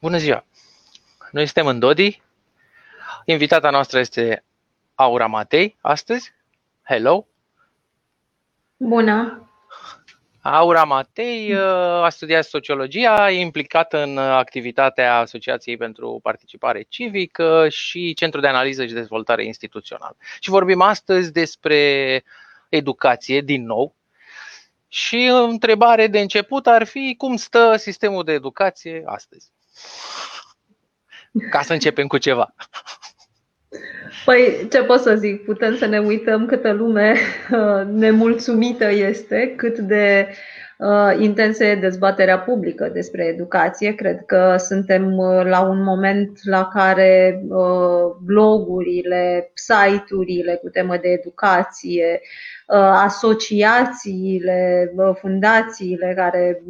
Bună ziua! Noi suntem în Dodi. Invitata noastră este Aura Matei astăzi. Hello! Bună! Aura Matei uh, a studiat sociologia, e implicată în activitatea Asociației pentru Participare Civică și Centrul de Analiză și Dezvoltare Instituțională. Și vorbim astăzi despre educație, din nou. Și întrebare de început ar fi cum stă sistemul de educație astăzi. Ca să începem cu ceva. Păi, ce pot să zic? Putem să ne uităm câtă lume uh, nemulțumită este, cât de uh, intensă e dezbaterea publică despre educație. Cred că suntem uh, la un moment la care uh, blogurile, site-urile cu temă de educație, uh, asociațiile, uh, fundațiile care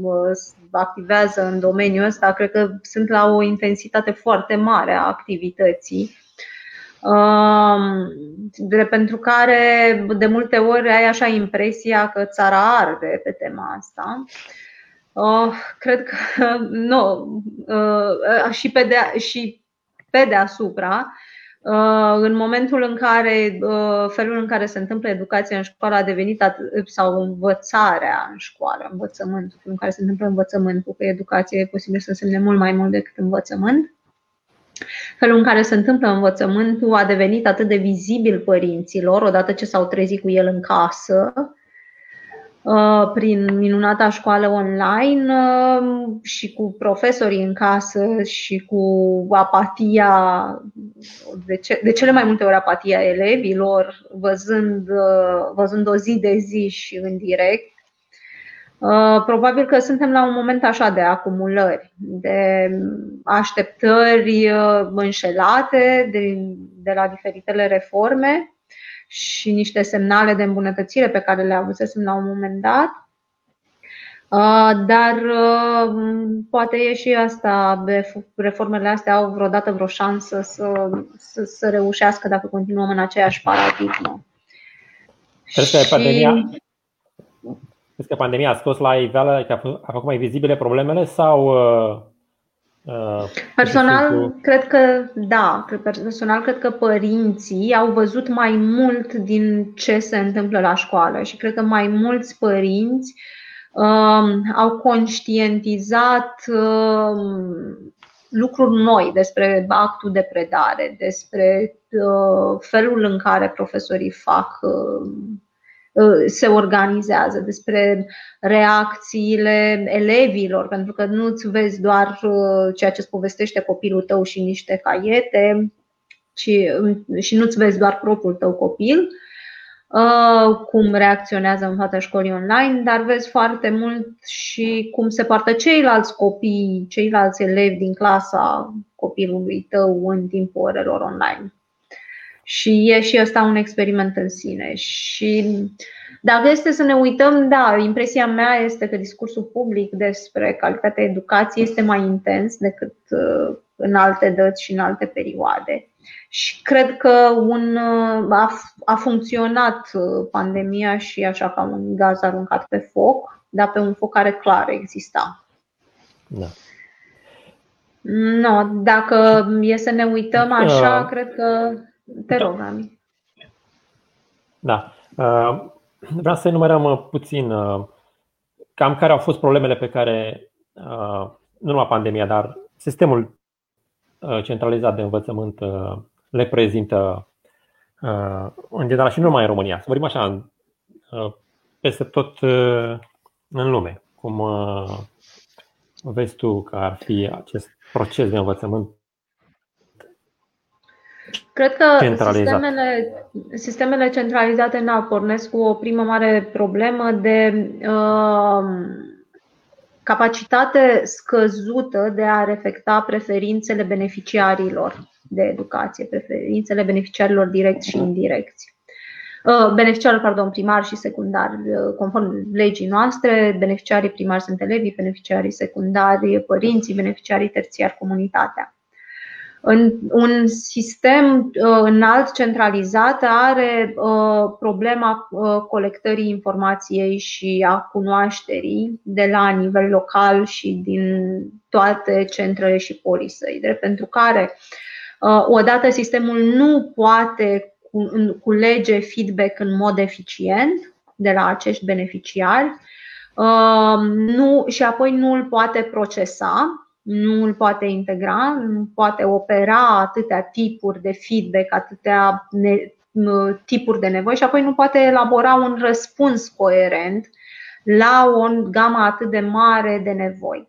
activează în domeniul ăsta, cred că sunt la o intensitate foarte mare a activității de pentru care de multe ori ai așa impresia că țara arde pe tema asta. Uh, cred că nu, uh, și, pe de, și pe deasupra, uh, în momentul în care felul în care se întâmplă educația în școală a devenit sau învățarea în școală, învățământul, în care se întâmplă învățământul, că educație e posibil să însemne mult mai mult decât învățământ, Felul în care se întâmplă învățământul a devenit atât de vizibil părinților, odată ce s-au trezit cu el în casă, uh, prin minunata școală online uh, și cu profesorii în casă și cu apatia, de, ce, de cele mai multe ori apatia elevilor, văzând, uh, văzând o zi de zi și în direct, Uh, probabil că suntem la un moment așa de acumulări, de așteptări uh, înșelate de, de la diferitele reforme și niște semnale de îmbunătățire pe care le avusesem la un moment dat. Uh, dar poate e și asta, reformele astea au vreodată vreo șansă să, să, să reușească dacă continuăm în aceeași paradigmă. Crezi că pandemia, Crezi că pandemia a scos la iveală, că a făcut mai vizibile problemele sau uh, uh, Personal, cred că da. Personal, cred că părinții au văzut mai mult din ce se întâmplă la școală și cred că mai mulți părinți uh, au conștientizat uh, lucruri noi despre actul de predare, despre uh, felul în care profesorii fac uh, Uh, se organizează, despre reacțiile elevilor, pentru că nu-ți vezi doar uh, ceea ce îți povestește copilul tău și niște caiete, și, um, și nu-ți vezi doar propriul tău copil, uh, cum reacționează în fața școlii online, dar vezi foarte mult și cum se poartă ceilalți copii, ceilalți elevi din clasa copilului tău în timpul orelor online. Și e și ăsta un experiment în sine. Și dacă este să ne uităm, da, impresia mea este că discursul public despre calitatea educației este mai intens decât uh, în alte dăți și în alte perioade. Și cred că un, uh, a, a funcționat uh, pandemia și așa ca un gaz aruncat pe foc, dar pe un foc care clar exista. Da. No, dacă e să ne uităm așa, uh, cred că te da. rog, Ami. Da. Uh, vreau să enumerăm uh, puțin uh, cam care au fost problemele pe care, nu numai pandemia, dar sistemul centralizat de învățământ le prezintă în general și nu numai în România. Să vorbim așa, peste tot în lume. Cum vezi tu că ar fi acest proces de învățământ Cred că sistemele, sistemele centralizate na, pornesc cu o primă mare problemă de uh, capacitate scăzută de a reflecta preferințele beneficiarilor de educație, preferințele beneficiarilor direcți și indirecți. Uh, beneficiarii, pardon, primari și secundari, uh, conform legii noastre, beneficiarii primari sunt elevii, beneficiarii secundari, părinții, beneficiarii terțiari, comunitatea. În un sistem uh, înalt centralizat are uh, problema uh, colectării informației și a cunoașterii de la nivel local și din toate centrele și polii săi, drept pentru care odată sistemul nu poate culege feedback în mod eficient de la acești beneficiari nu, și apoi nu îl poate procesa nu îl poate integra, nu poate opera atâtea tipuri de feedback, atâtea ne, tipuri de nevoi și apoi nu poate elabora un răspuns coerent la o gamă atât de mare de nevoi.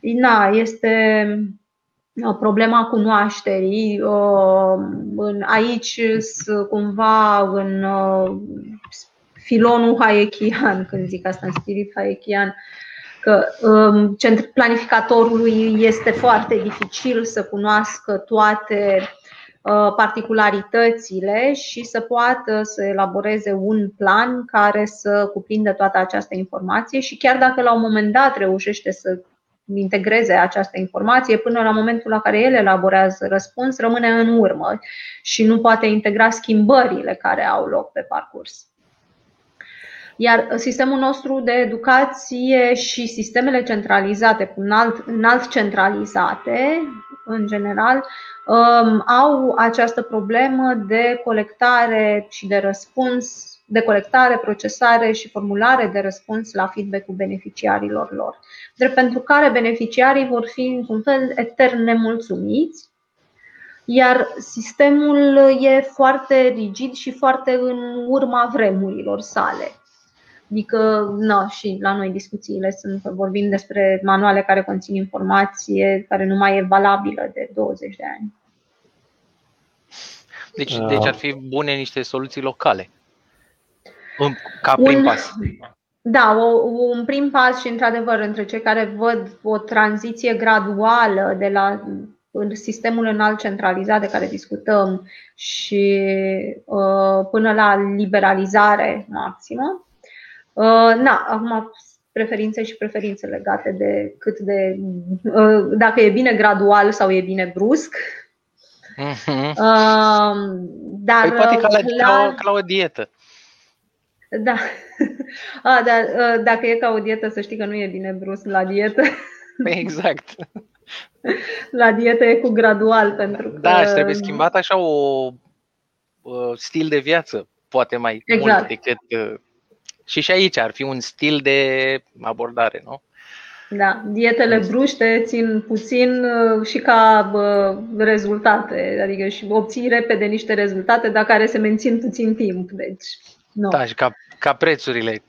Da, este problema cunoașterii. Aici cumva în filonul hayekian, când zic asta în spirit hayekian, că um, planificatorului este foarte dificil să cunoască toate uh, particularitățile și să poată să elaboreze un plan care să cuprindă toată această informație și chiar dacă la un moment dat reușește să integreze această informație, până la momentul la care el elaborează răspuns, rămâne în urmă și nu poate integra schimbările care au loc pe parcurs. Iar sistemul nostru de educație și sistemele centralizate, înalt, înalt centralizate, în general, um, au această problemă de colectare și de răspuns, de colectare, procesare și formulare de răspuns la feedback-ul beneficiarilor lor. Drept pentru care beneficiarii vor fi, într-un fel, etern nemulțumiți, iar sistemul e foarte rigid și foarte în urma vremurilor sale. Adică, na, și la noi discuțiile sunt, vorbim despre manuale care conțin informație care nu mai e valabilă de 20 de ani. Deci, uh. deci ar fi bune niște soluții locale. Ca prim un, pas. Da, o, un prim pas și, într-adevăr, între cei care văd o tranziție graduală de la în sistemul înalt centralizat de care discutăm și uh, până la liberalizare maximă, Uh, na, acum preferințe și preferințe legate de cât de. Uh, dacă e bine gradual sau e bine brusc. Mm-hmm. Uh, dar, păi poate ca la, la, ca la o dietă. Da. A, dar dacă e ca o dietă, să știi că nu e bine brusc la dietă. Exact. La dietă e cu gradual pentru că... Da, și trebuie schimbat așa o stil de viață, poate mai exact. mult decât și și aici ar fi un stil de abordare, nu? Da, dietele bruște țin puțin uh, și ca rezultate, adică și obții repede niște rezultate, dar care se mențin puțin timp. Deci, nu. Da, și ca, ca prețurile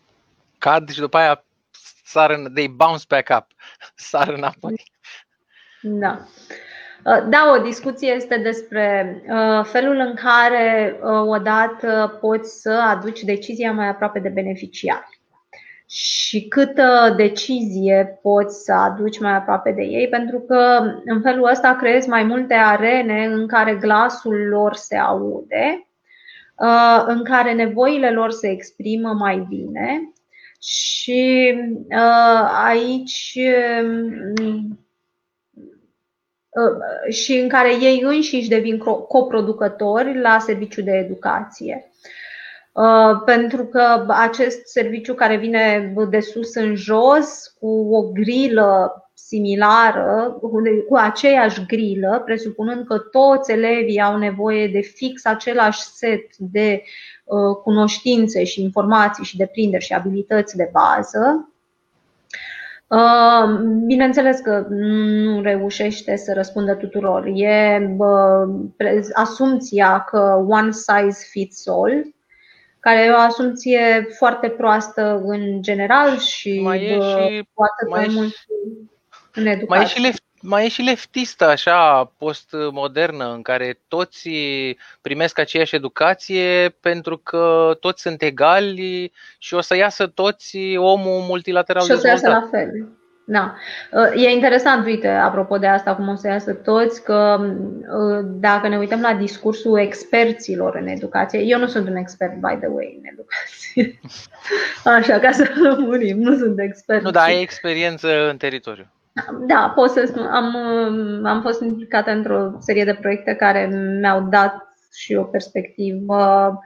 cad și după aia sar în, they bounce back up, sar înapoi. Da. Uh, da, o discuție este despre uh, felul în care uh, odată poți să aduci decizia mai aproape de beneficiari. Și câtă decizie poți să aduci mai aproape de ei, pentru că în felul ăsta creezi mai multe arene în care glasul lor se aude, în care nevoile lor se exprimă mai bine. Și aici Uh, și în care ei înșiși devin coproducători la serviciu de educație. Uh, pentru că acest serviciu care vine de sus în jos, cu o grilă similară, cu aceeași grilă, presupunând că toți elevii au nevoie de fix același set de uh, cunoștințe și informații și deprinderi și abilități de bază, Uh, bineînțeles că nu reușește să răspundă tuturor. E asumția că one size fits all, care e o asumție foarte proastă în general și mai e și, poate mai, mai mult în educație. Mai e și left, mai e și leftistă, așa, postmodernă, în care toți primesc aceeași educație pentru că toți sunt egali și o să iasă toți omul multilateral Și o să iasă la fel. Da. E interesant, uite, apropo de asta, cum o să iasă toți, că dacă ne uităm la discursul experților în educație, eu nu sunt un expert, by the way, în educație. Așa, ca să lămurim, nu sunt expert. Nu, dar ai experiență în teritoriu. Da, pot să spun. Am, am fost implicată într-o serie de proiecte care mi-au dat și o perspectivă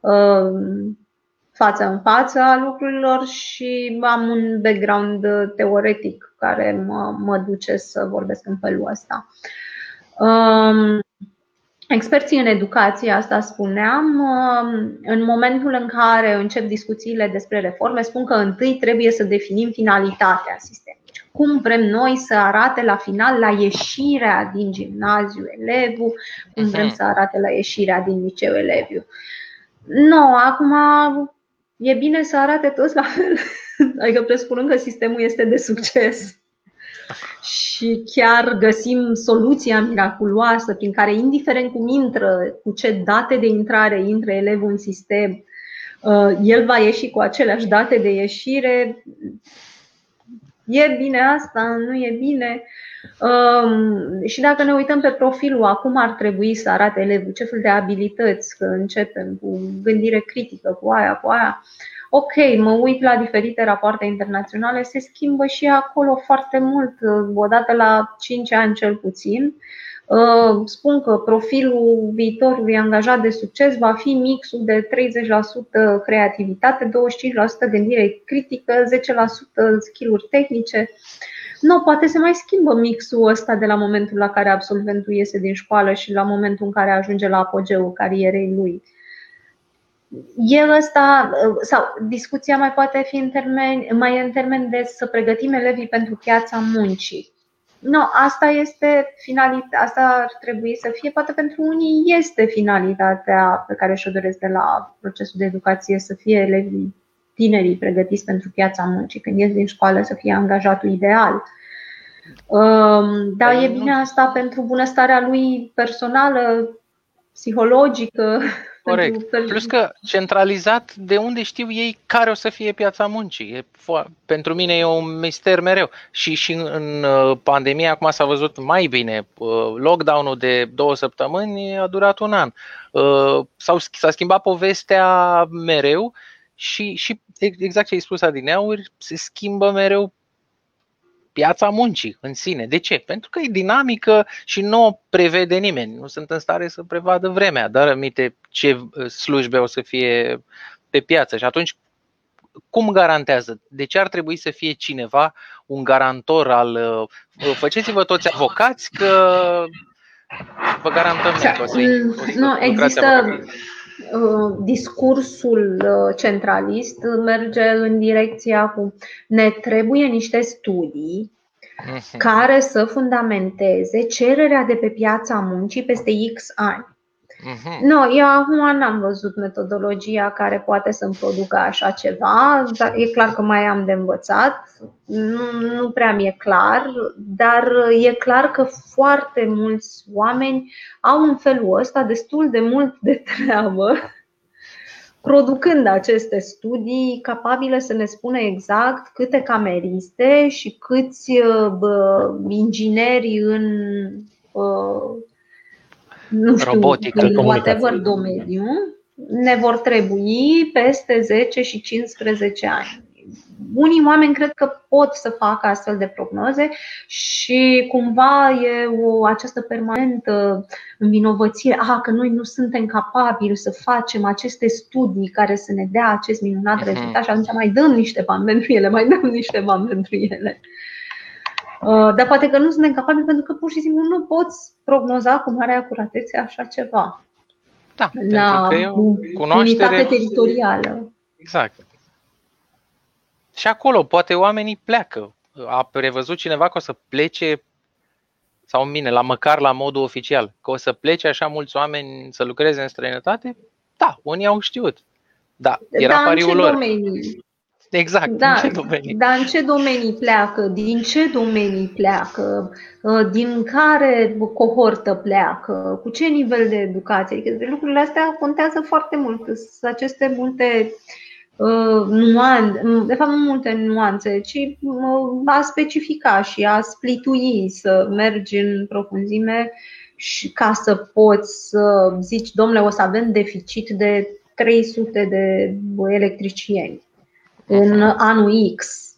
uh, față în față a lucrurilor și am un background teoretic care mă, mă duce să vorbesc în felul ăsta. Um, Experții în educație, asta spuneam, um, în momentul în care încep discuțiile despre reforme, spun că întâi trebuie să definim finalitatea sistemului. Cum vrem noi să arate la final, la ieșirea din gimnaziu elevul, cum vrem mhm. să arate la ieșirea din liceu elevul. Nu, acum e bine să arate toți la fel. Adică presupunând că sistemul este de succes și chiar găsim soluția miraculoasă prin care, indiferent cum intră, cu ce date de intrare intră elevul în sistem, uh, el va ieși cu aceleași date de ieșire. E bine asta, nu e bine. Um, și dacă ne uităm pe profilul, acum ar trebui să arate elevul ce fel de abilități, că începem cu gândire critică, cu aia, cu aia ok, mă uit la diferite rapoarte internaționale, se schimbă și acolo foarte mult, odată la 5 ani cel puțin. Uh, spun că profilul viitorului angajat de succes va fi mixul de 30% creativitate, 25% gândire critică, 10% skill-uri tehnice. Nu, poate se mai schimbă mixul ăsta de la momentul la care absolventul iese din școală și la momentul în care ajunge la apogeul carierei lui e ăsta, sau discuția mai poate fi în termen, mai în termen de să pregătim elevii pentru piața muncii. Nu, asta este finalitatea, asta ar trebui să fie, poate pentru unii este finalitatea pe care și-o doresc de la procesul de educație, să fie elevii tinerii pregătiți pentru piața muncii, când ies din școală să fie angajatul ideal. Um, dar păi e bine asta pentru bunăstarea lui personală, psihologică, Corect. Plus că centralizat, de unde știu ei care o să fie piața muncii? E fo- pentru mine e un mister mereu. Și, și în uh, pandemie acum s-a văzut mai bine. Uh, lockdown-ul de două săptămâni a durat un an. Uh, s-au, s-a schimbat povestea mereu și, și exact ce ai spus adineauri, se schimbă mereu piața muncii în sine. De ce? Pentru că e dinamică și nu o prevede nimeni. Nu sunt în stare să prevadă vremea, dar aminte ce uh, slujbe o să fie pe piață. Și atunci, cum garantează? De ce ar trebui să fie cineva un garantor al. Uh, Făceți-vă toți avocați că vă garantăm că o să Nu, există. Uh, discursul uh, centralist merge în direcția cu ne trebuie niște studii mhm. care să fundamenteze cererea de pe piața muncii peste X ani. Uh-huh. Nu, eu acum n-am văzut metodologia care poate să-mi producă așa ceva, dar e clar că mai am de învățat. Nu, nu prea mi-e clar, dar e clar că foarte mulți oameni au în felul ăsta destul de mult de treabă producând aceste studii capabile să ne spună exact câte cameriste și câți bă, ingineri în nu știu, Robotică, în whatever domeniu, ne vor trebui peste 10 și 15 ani. Unii oameni cred că pot să facă astfel de prognoze și cumva e o această permanentă învinovățire, a, că noi nu suntem capabili să facem aceste studii care să ne dea acest minunat uh-huh. rezultat și atunci mai dăm niște bani pentru ele, mai dăm niște bani pentru ele. Uh, dar poate că nu suntem capabili pentru că pur și simplu nu poți prognoza cu mare acuratețe așa ceva. Da, la că e o cunoaștere teritorială. Exact. Și acolo poate oamenii pleacă. A prevăzut cineva că o să plece sau în mine, la măcar la modul oficial, că o să plece așa mulți oameni să lucreze în străinătate? Da, unii au știut. Da, era da, pariul lor. Domenii? Exact. Da, în ce domenii? Dar în ce domenii pleacă? Din ce domenii pleacă? Uh, din care cohortă pleacă? Cu ce nivel de educație? Adică lucrurile astea contează foarte mult. Sunt aceste multe uh, nuanțe, de fapt nu multe nuanțe, ci uh, a specifica și a splitui, să mergi în profunzime și ca să poți să zici, domnule, o să avem deficit de 300 de electricieni în anul X.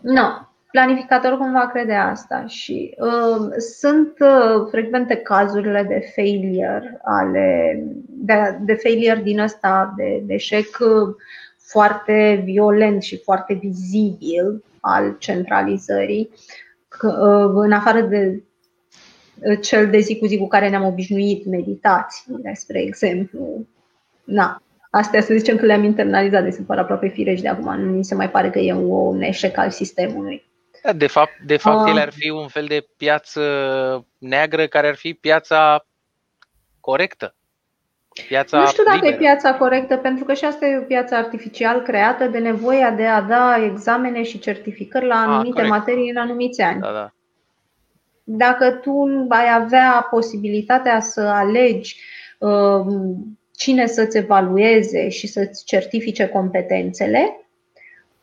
Nu. planificator cumva crede asta și uh, sunt uh, frecvente cazurile de failure ale de, de failure din ăsta de, de eșec uh, foarte violent și foarte vizibil al centralizării, uh, în afară de uh, cel de zi cu zi cu care ne-am obișnuit, meditațiile, spre exemplu. Na, Astea să zicem că le-am internalizat, de deci sunt aproape firești de acum. Nu mi se mai pare că e un eșec al sistemului. Da, de fapt, de fapt uh, ele ar fi un fel de piață neagră care ar fi piața corectă. Piața nu știu dacă liberă. e piața corectă, pentru că și asta e o piață artificial creată de nevoia de a da examene și certificări la anumite a, materii în anumiți ani. Da, da. Dacă tu ai avea posibilitatea să alegi uh, cine să-ți evalueze și să-ți certifice competențele,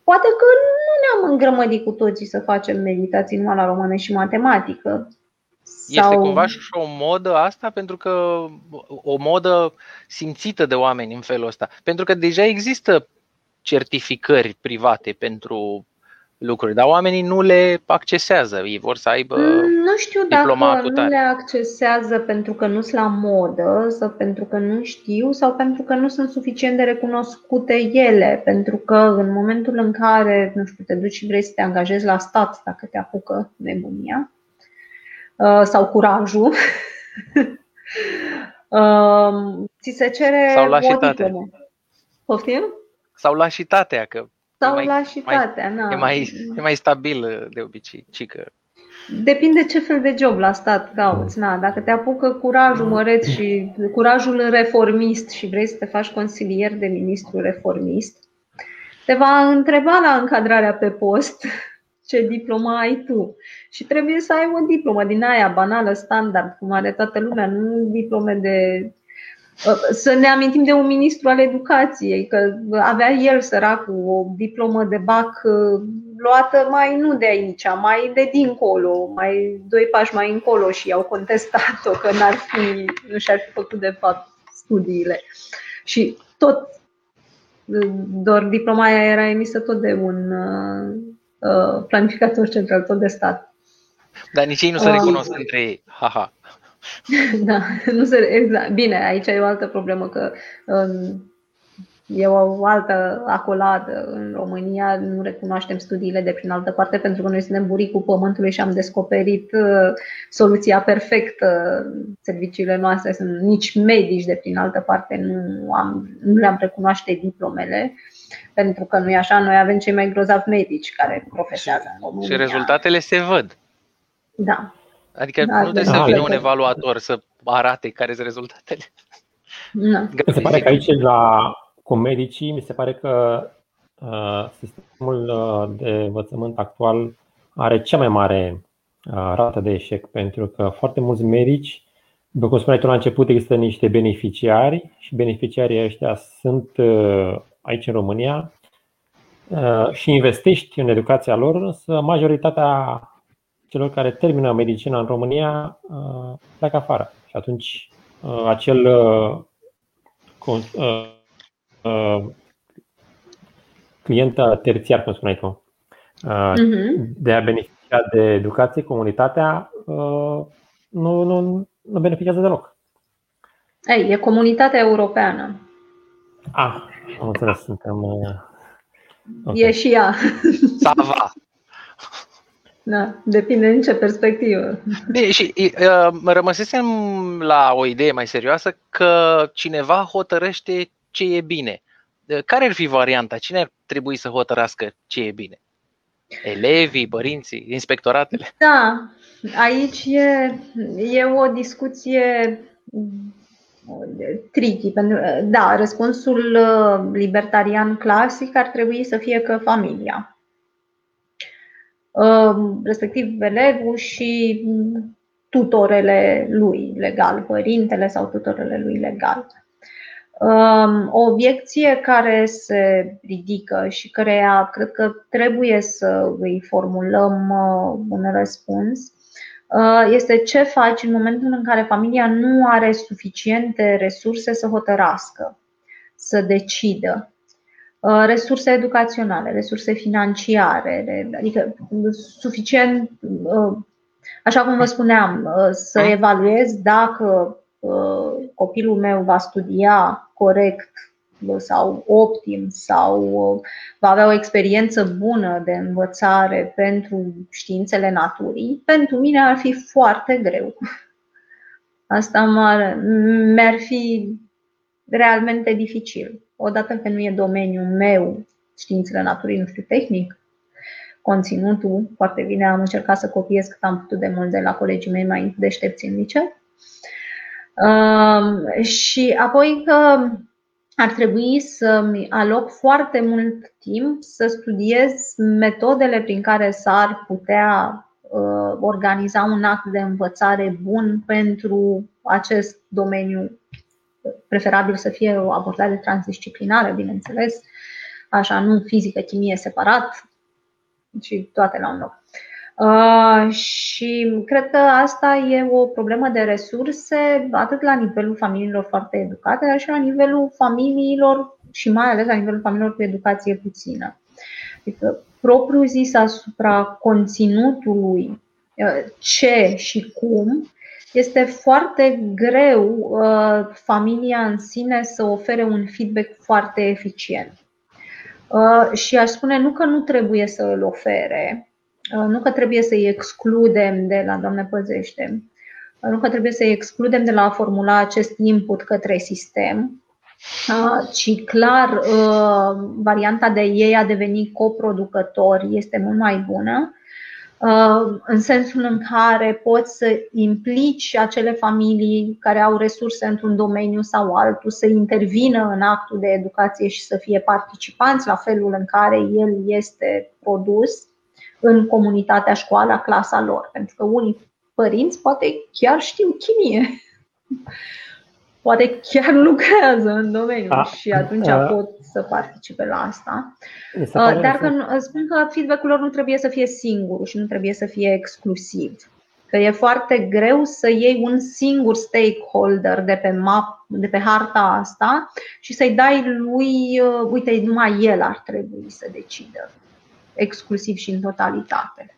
poate că nu ne-am îngrămădit cu toții să facem meditații numai la română și matematică. Sau... Este cumva și o modă asta, pentru că o modă simțită de oameni în felul ăsta. Pentru că deja există certificări private pentru lucruri, dar oamenii nu le accesează. Ei vor să aibă mm, Nu știu dacă nu le accesează pentru că nu sunt la modă sau pentru că nu știu sau pentru că nu sunt suficient de recunoscute ele. Pentru că în momentul în care, nu știu, te duci și vrei să te angajezi la stat dacă te apucă nebunia uh, sau curajul, um, ți se cere sau lașitatea. Poftim? Sau lașitatea, că sau mai, lașitatea, mai, na. E mai, e mai stabil de obicei, cică. Depinde ce fel de job la stat cauți. Na, dacă te apucă curajul măreț și curajul reformist și vrei să te faci consilier de ministru reformist, te va întreba la încadrarea pe post ce diplomă ai tu. Și trebuie să ai o diplomă din aia banală, standard, cum are toată lumea, nu diplome de să ne amintim de un ministru al educației, că avea el săracul o diplomă de bac uh, luată mai nu de aici, mai de dincolo, mai doi pași mai încolo și au contestat-o că n-ar fi, nu și-ar fi făcut de fapt studiile. Și tot, doar diploma aia era emisă tot de un uh, uh planificator central, tot de stat. Dar nici ei nu se recunosc între ei. Ha-ha. Da, nu se, exact. Bine, aici e o altă problemă că um, e o altă acoladă în România, nu recunoaștem studiile de prin altă parte pentru că noi suntem buricul pământului și am descoperit uh, soluția perfectă. Serviciile noastre sunt nici medici de prin altă parte, nu, am, nu le-am recunoaște diplomele pentru că nu e așa, noi avem cei mai grozavi medici care profesează în România. Și rezultatele se văd. Da. Adică da, nu trebuie da, să vină un evaluator să arate care sunt rezultatele. Da. Mi se pare că aici la cu medicii, mi se pare că uh, sistemul uh, de învățământ actual are cea mai mare uh, rată de eșec, pentru că foarte mulți medici, după cum spuneai tu la început, există niște beneficiari și beneficiarii ăștia sunt uh, aici în România uh, și investești în educația lor, însă majoritatea celor care termină medicina în România uh, pleacă afară. Și atunci uh, acel uh, client terțiar, cum spuneai tu, uh-huh. de a beneficia de educație, comunitatea, nu, nu, nu beneficiază deloc. Ei, e comunitatea europeană. Ah, am înțeles, suntem. Okay. E și ea. Sava. Da, depinde din ce perspectivă. Bine, și uh, rămăsesem la o idee mai serioasă că cineva hotărăște ce e bine. Uh, care ar fi varianta? Cine ar trebui să hotărască ce e bine? Elevii, părinții, inspectoratele? Da, aici e, e o discuție tricky. Pentru, da, răspunsul uh, libertarian clasic ar trebui să fie că familia Um, respectiv elevul și tutorele lui legal, părintele sau tutorele lui legal. Um, o obiecție care se ridică și care cred că trebuie să îi formulăm uh, un răspuns uh, este ce faci în momentul în care familia nu are suficiente resurse să hotărască, să decidă. Resurse educaționale, resurse financiare, adică suficient, așa cum vă spuneam, să evaluez dacă copilul meu va studia corect sau optim sau va avea o experiență bună de învățare pentru științele naturii, pentru mine ar fi foarte greu. Asta mi-ar fi realmente dificil. Odată că nu e domeniul meu, științele naturii, nu știu, tehnic, conținutul, foarte bine am încercat să copiez cât am putut de mult de la colegii mei mai deștepți în liceu. Uh, și apoi că ar trebui să-mi aloc foarte mult timp să studiez metodele prin care s-ar putea uh, organiza un act de învățare bun pentru acest domeniu, preferabil să fie o abordare transdisciplinară, bineînțeles, așa, nu fizică, chimie separat, ci toate la un loc. Uh, și cred că asta e o problemă de resurse, atât la nivelul familiilor foarte educate, dar și la nivelul familiilor și mai ales la nivelul familiilor cu educație puțină. Adică, propriu zis asupra conținutului uh, ce și cum, este foarte greu uh, familia în sine să ofere un feedback foarte eficient. Și aș spune nu că nu trebuie să îl ofere, Uh, nu că trebuie să-i excludem de la Doamne păzește, uh, nu că trebuie să-i excludem de la a formula acest input către sistem, uh, ci clar varianta de ei a deveni coproducători este mult mai bună, în sensul în care poți să implici acele familii care au resurse într-un domeniu sau altul să intervină în actul de educație și să fie participanți la felul în care el este produs în comunitatea școala, clasa lor. Pentru că unii părinți poate chiar știu chimie. Poate chiar lucrează în domeniu a, și atunci a, pot să participe la asta. Dar că, spun că feedback-ul lor nu trebuie să fie singur și nu trebuie să fie exclusiv. Că e foarte greu să iei un singur stakeholder de pe map, de pe harta asta și să-i dai lui, uite, numai el ar trebui să decidă exclusiv și în totalitate.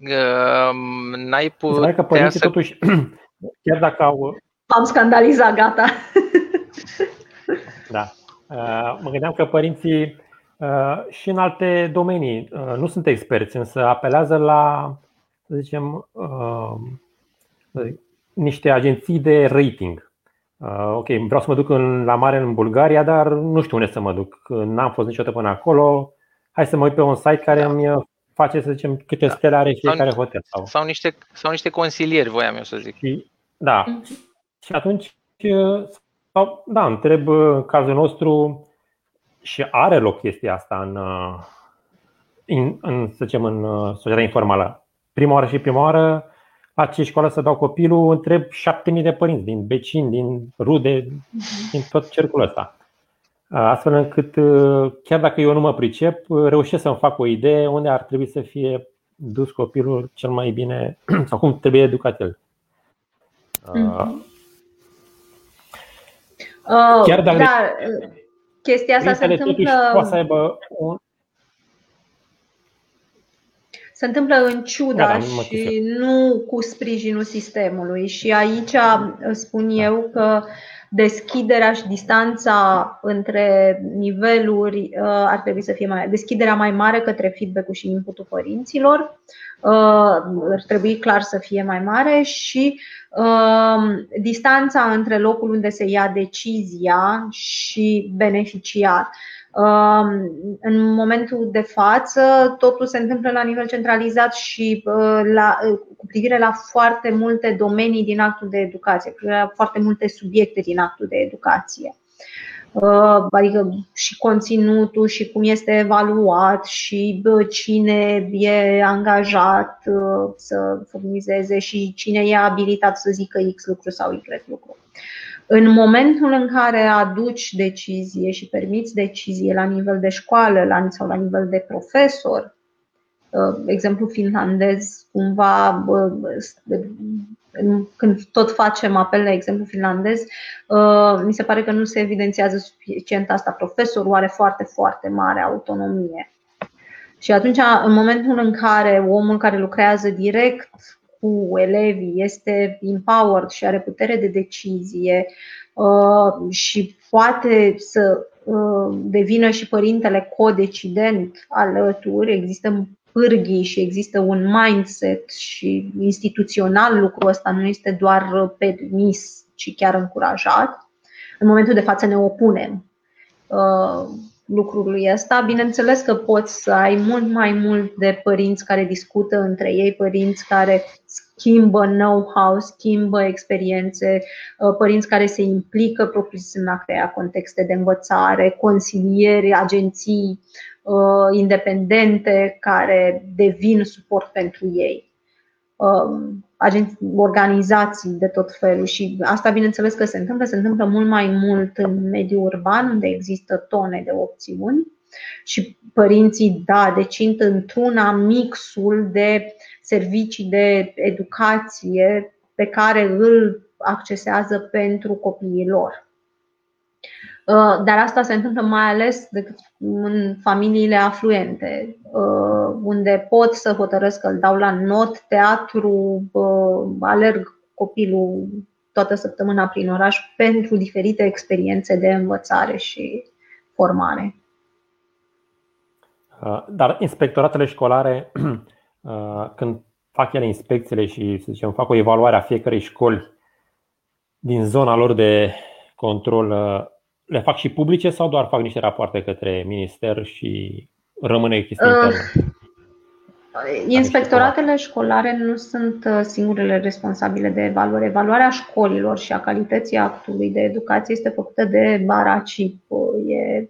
Uh, n-ai putea că părinții să... totuși, chiar dacă au... Am scandalizat, gata. Da. Uh, mă gândeam că părinții uh, și în alte domenii uh, nu sunt experți, însă apelează la, să zicem, uh, niște agenții de rating Uh, ok, vreau să mă duc în, la mare în Bulgaria, dar nu știu unde să mă duc. N-am fost niciodată până acolo. Hai să mă uit pe un site care da. îmi face, să zicem, câte da. stele are fiecare sau, hotel. Sau, sau, niște, sau niște consilieri, voiam eu să zic. Și, da. Mm-hmm. Și atunci, sau, da, întreb în cazul nostru și are loc chestia asta în, în, în să zicem, în societatea informală. Prima oară și prima oară la ce școală să dau copilul, întreb șapte mii de părinți din vecini, din rude, din tot cercul ăsta. Astfel încât, chiar dacă eu nu mă pricep, reușesc să-mi fac o idee unde ar trebui să fie dus copilul cel mai bine sau cum trebuie educat el. Mm-hmm. Chiar dacă dar chestia asta se întâmplă. Poate să aibă un, se întâmplă în ciuda da, da, și nu cu sprijinul sistemului. Și aici spun da. eu că deschiderea și distanța între niveluri uh, ar trebui să fie mai deschiderea mai mare către feedback-ul și inputul părinților uh, ar trebui clar să fie mai mare și uh, distanța între locul unde se ia decizia și beneficiar. În momentul de față, totul se întâmplă la nivel centralizat și uh, la, uh, cu privire la foarte multe domenii din actul de educație, cu privire la foarte multe subiecte din actul de educație. Uh, adică și conținutul, și cum este evaluat, și cine e angajat să furnizeze, și cine e abilitat să zică X lucru sau Y lucru. În momentul în care aduci decizie și permiți decizie la nivel de școală la, sau la nivel de profesor, uh, exemplu finlandez cumva când tot facem apel la exemplu finlandez, uh, mi se pare că nu se evidențiază suficient asta. Profesorul are foarte, foarte mare autonomie. Și atunci, în momentul în care omul care lucrează direct cu elevii este empowered și are putere de decizie uh, și poate să uh, devină și părintele codecident alături, există pârghii și există un mindset și instituțional lucrul ăsta nu este doar permis, ci chiar încurajat. În momentul de față ne opunem uh, lucrului ăsta. Bineînțeles că poți să ai mult mai mult de părinți care discută între ei, părinți care schimbă know-how, schimbă experiențe, uh, părinți care se implică propriu în a crea contexte de învățare, consilieri, agenții uh, independente care devin suport pentru ei. Um, organizații de tot felul și asta bineînțeles că se întâmplă, se întâmplă mult mai mult în mediul urban unde există tone de opțiuni și părinții, da, decint într-una mixul de servicii de educație pe care îl accesează pentru copiii lor. Uh, dar asta se întâmplă mai ales în familiile afluente, uh, unde pot să hotărăsc că îl dau la not, teatru, uh, alerg copilul toată săptămâna prin oraș pentru diferite experiențe de învățare și formare. Dar inspectoratele școlare, când fac ele inspecțiile și, să zicem, fac o evaluare a fiecărei școli din zona lor de control, le fac și publice sau doar fac niște rapoarte către minister și rămâne chestia uh, internă? Inspectoratele școlare nu sunt uh, singurele responsabile de evaluare. Evaluarea școlilor și a calității actului de educație este făcută de Baracip. E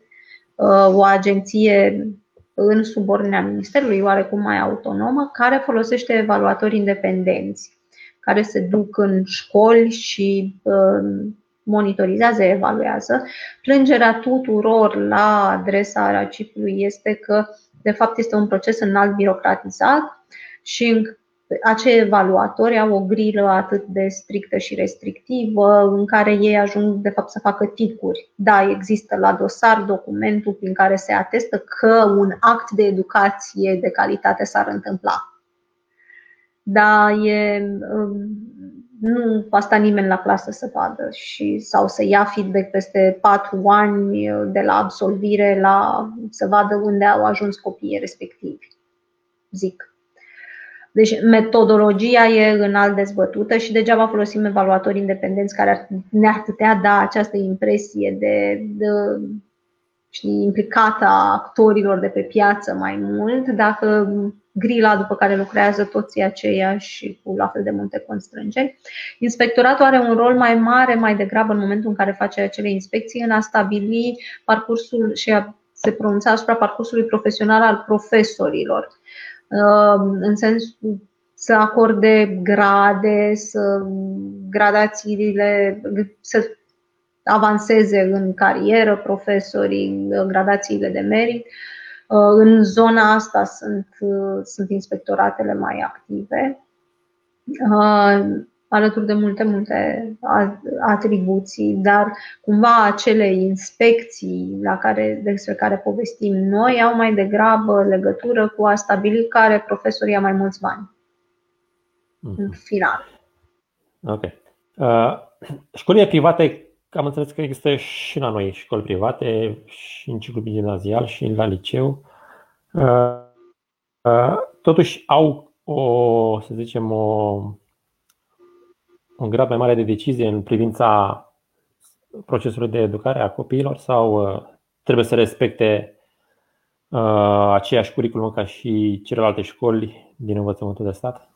uh, o agenție în subordinea Ministerului, oarecum mai autonomă, care folosește evaluatori independenți, care se duc în școli și monitorizează, evaluează. Plângerea tuturor la adresa Racipului este că, de fapt, este un proces înalt birocratizat și acei evaluatori au o grilă atât de strictă și restrictivă în care ei ajung de fapt să facă ticuri. Da, există la dosar documentul prin care se atestă că un act de educație de calitate s-ar întâmpla. Dar e, um, nu va sta nimeni la clasă să vadă și, sau să ia feedback peste patru ani de la absolvire la să vadă unde au ajuns copiii respectivi. Zic. Deci metodologia e înalt dezbătută și degeaba folosim evaluatori independenți care ne-ar putea da această impresie de, de știi, implicată a actorilor de pe piață mai mult dacă grila după care lucrează toți aceiași și cu la fel de multe constrângeri. Inspectoratul are un rol mai mare, mai degrabă în momentul în care face acele inspecții, în a stabili parcursul și a se pronunța asupra parcursului profesional al profesorilor. Uh, în sensul să acorde grade, să gradațiile, să avanseze în carieră profesorii, gradațiile de merit. Uh, în zona asta sunt, uh, sunt inspectoratele mai active, uh, alături de multe, multe atribuții, dar cumva acele inspecții la care, despre care povestim noi au mai degrabă legătură cu a stabili care profesorii au mai mulți bani. Mm-hmm. În final. Ok. Uh, școlile private am înțeles că există și la noi școli private, și în ciclu gimnazial, și la liceu. Uh, uh, totuși au o, să zicem, o, un grad mai mare de decizie în privința procesului de educare a copiilor sau uh, trebuie să respecte aceeași curriculum ca și celelalte școli din învățământul de stat?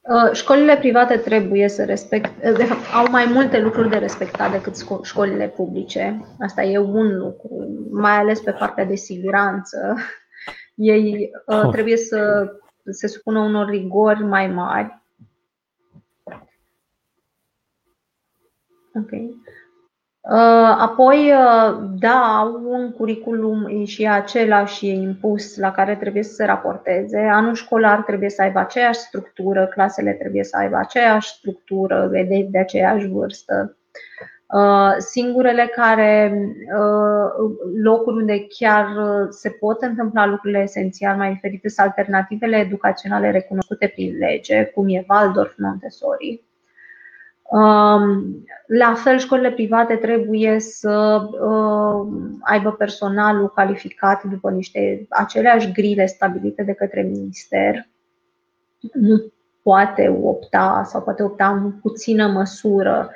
Uh, școlile private trebuie să respecte, uh, de fapt, au mai multe lucruri de respectat decât școlile publice. Asta e un lucru, mai ales pe partea de siguranță. Ei uh, trebuie să se supună unor rigori mai mari. Ok. Apoi, da, au un curriculum și același e impus la care trebuie să se raporteze. Anul școlar trebuie să aibă aceeași structură, clasele trebuie să aibă aceeași structură, de, de aceeași vârstă. Uh, singurele care uh, locuri unde chiar uh, se pot întâmpla lucrurile esențial mai diferite sunt alternativele educaționale recunoscute prin lege, cum e Waldorf, Montessori. Um, la fel, școlile private trebuie să aibă personalul calificat după niște aceleași grile stabilite de către minister. Nu poate opta sau poate opta în puțină măsură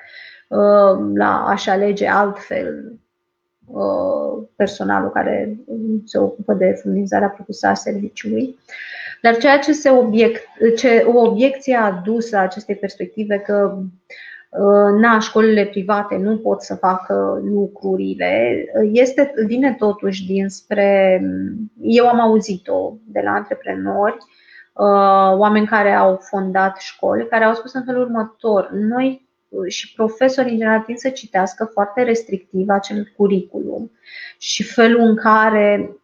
Uh, la a-și alege altfel uh, personalul care se ocupă de furnizarea propusă a serviciului. Dar ceea ce, se obiect, ce o obiecție adusă acestei perspective că uh, na, școlile private nu pot să facă lucrurile, este, vine totuși dinspre, eu am auzit-o de la antreprenori, oameni care au fondat școli, care au spus în felul următor, noi și profesorii în general tind să citească foarte restrictiv acel curriculum și felul în care uh,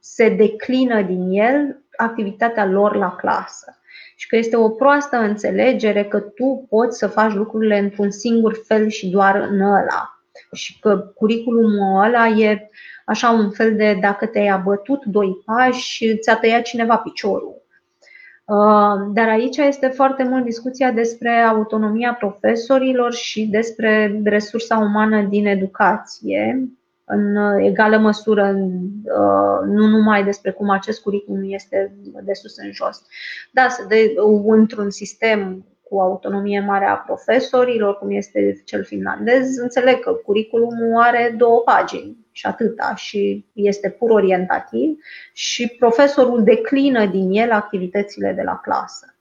se declină din el activitatea lor la clasă. Și că este o proastă înțelegere că tu poți să faci lucrurile într-un singur fel și doar în ăla. Și că curriculumul ăla e așa un fel de dacă te-ai abătut doi pași, ți-a tăiat cineva piciorul Uh, dar aici este foarte mult discuția despre autonomia profesorilor și despre resursa umană din educație, în egală măsură, uh, nu numai despre cum acest curriculum este de sus în jos. Da, se de, într-un sistem cu autonomie mare a profesorilor, cum este cel finlandez, înțeleg că curriculumul are două pagini și atâta și este pur orientativ și profesorul declină din el activitățile de la clasă.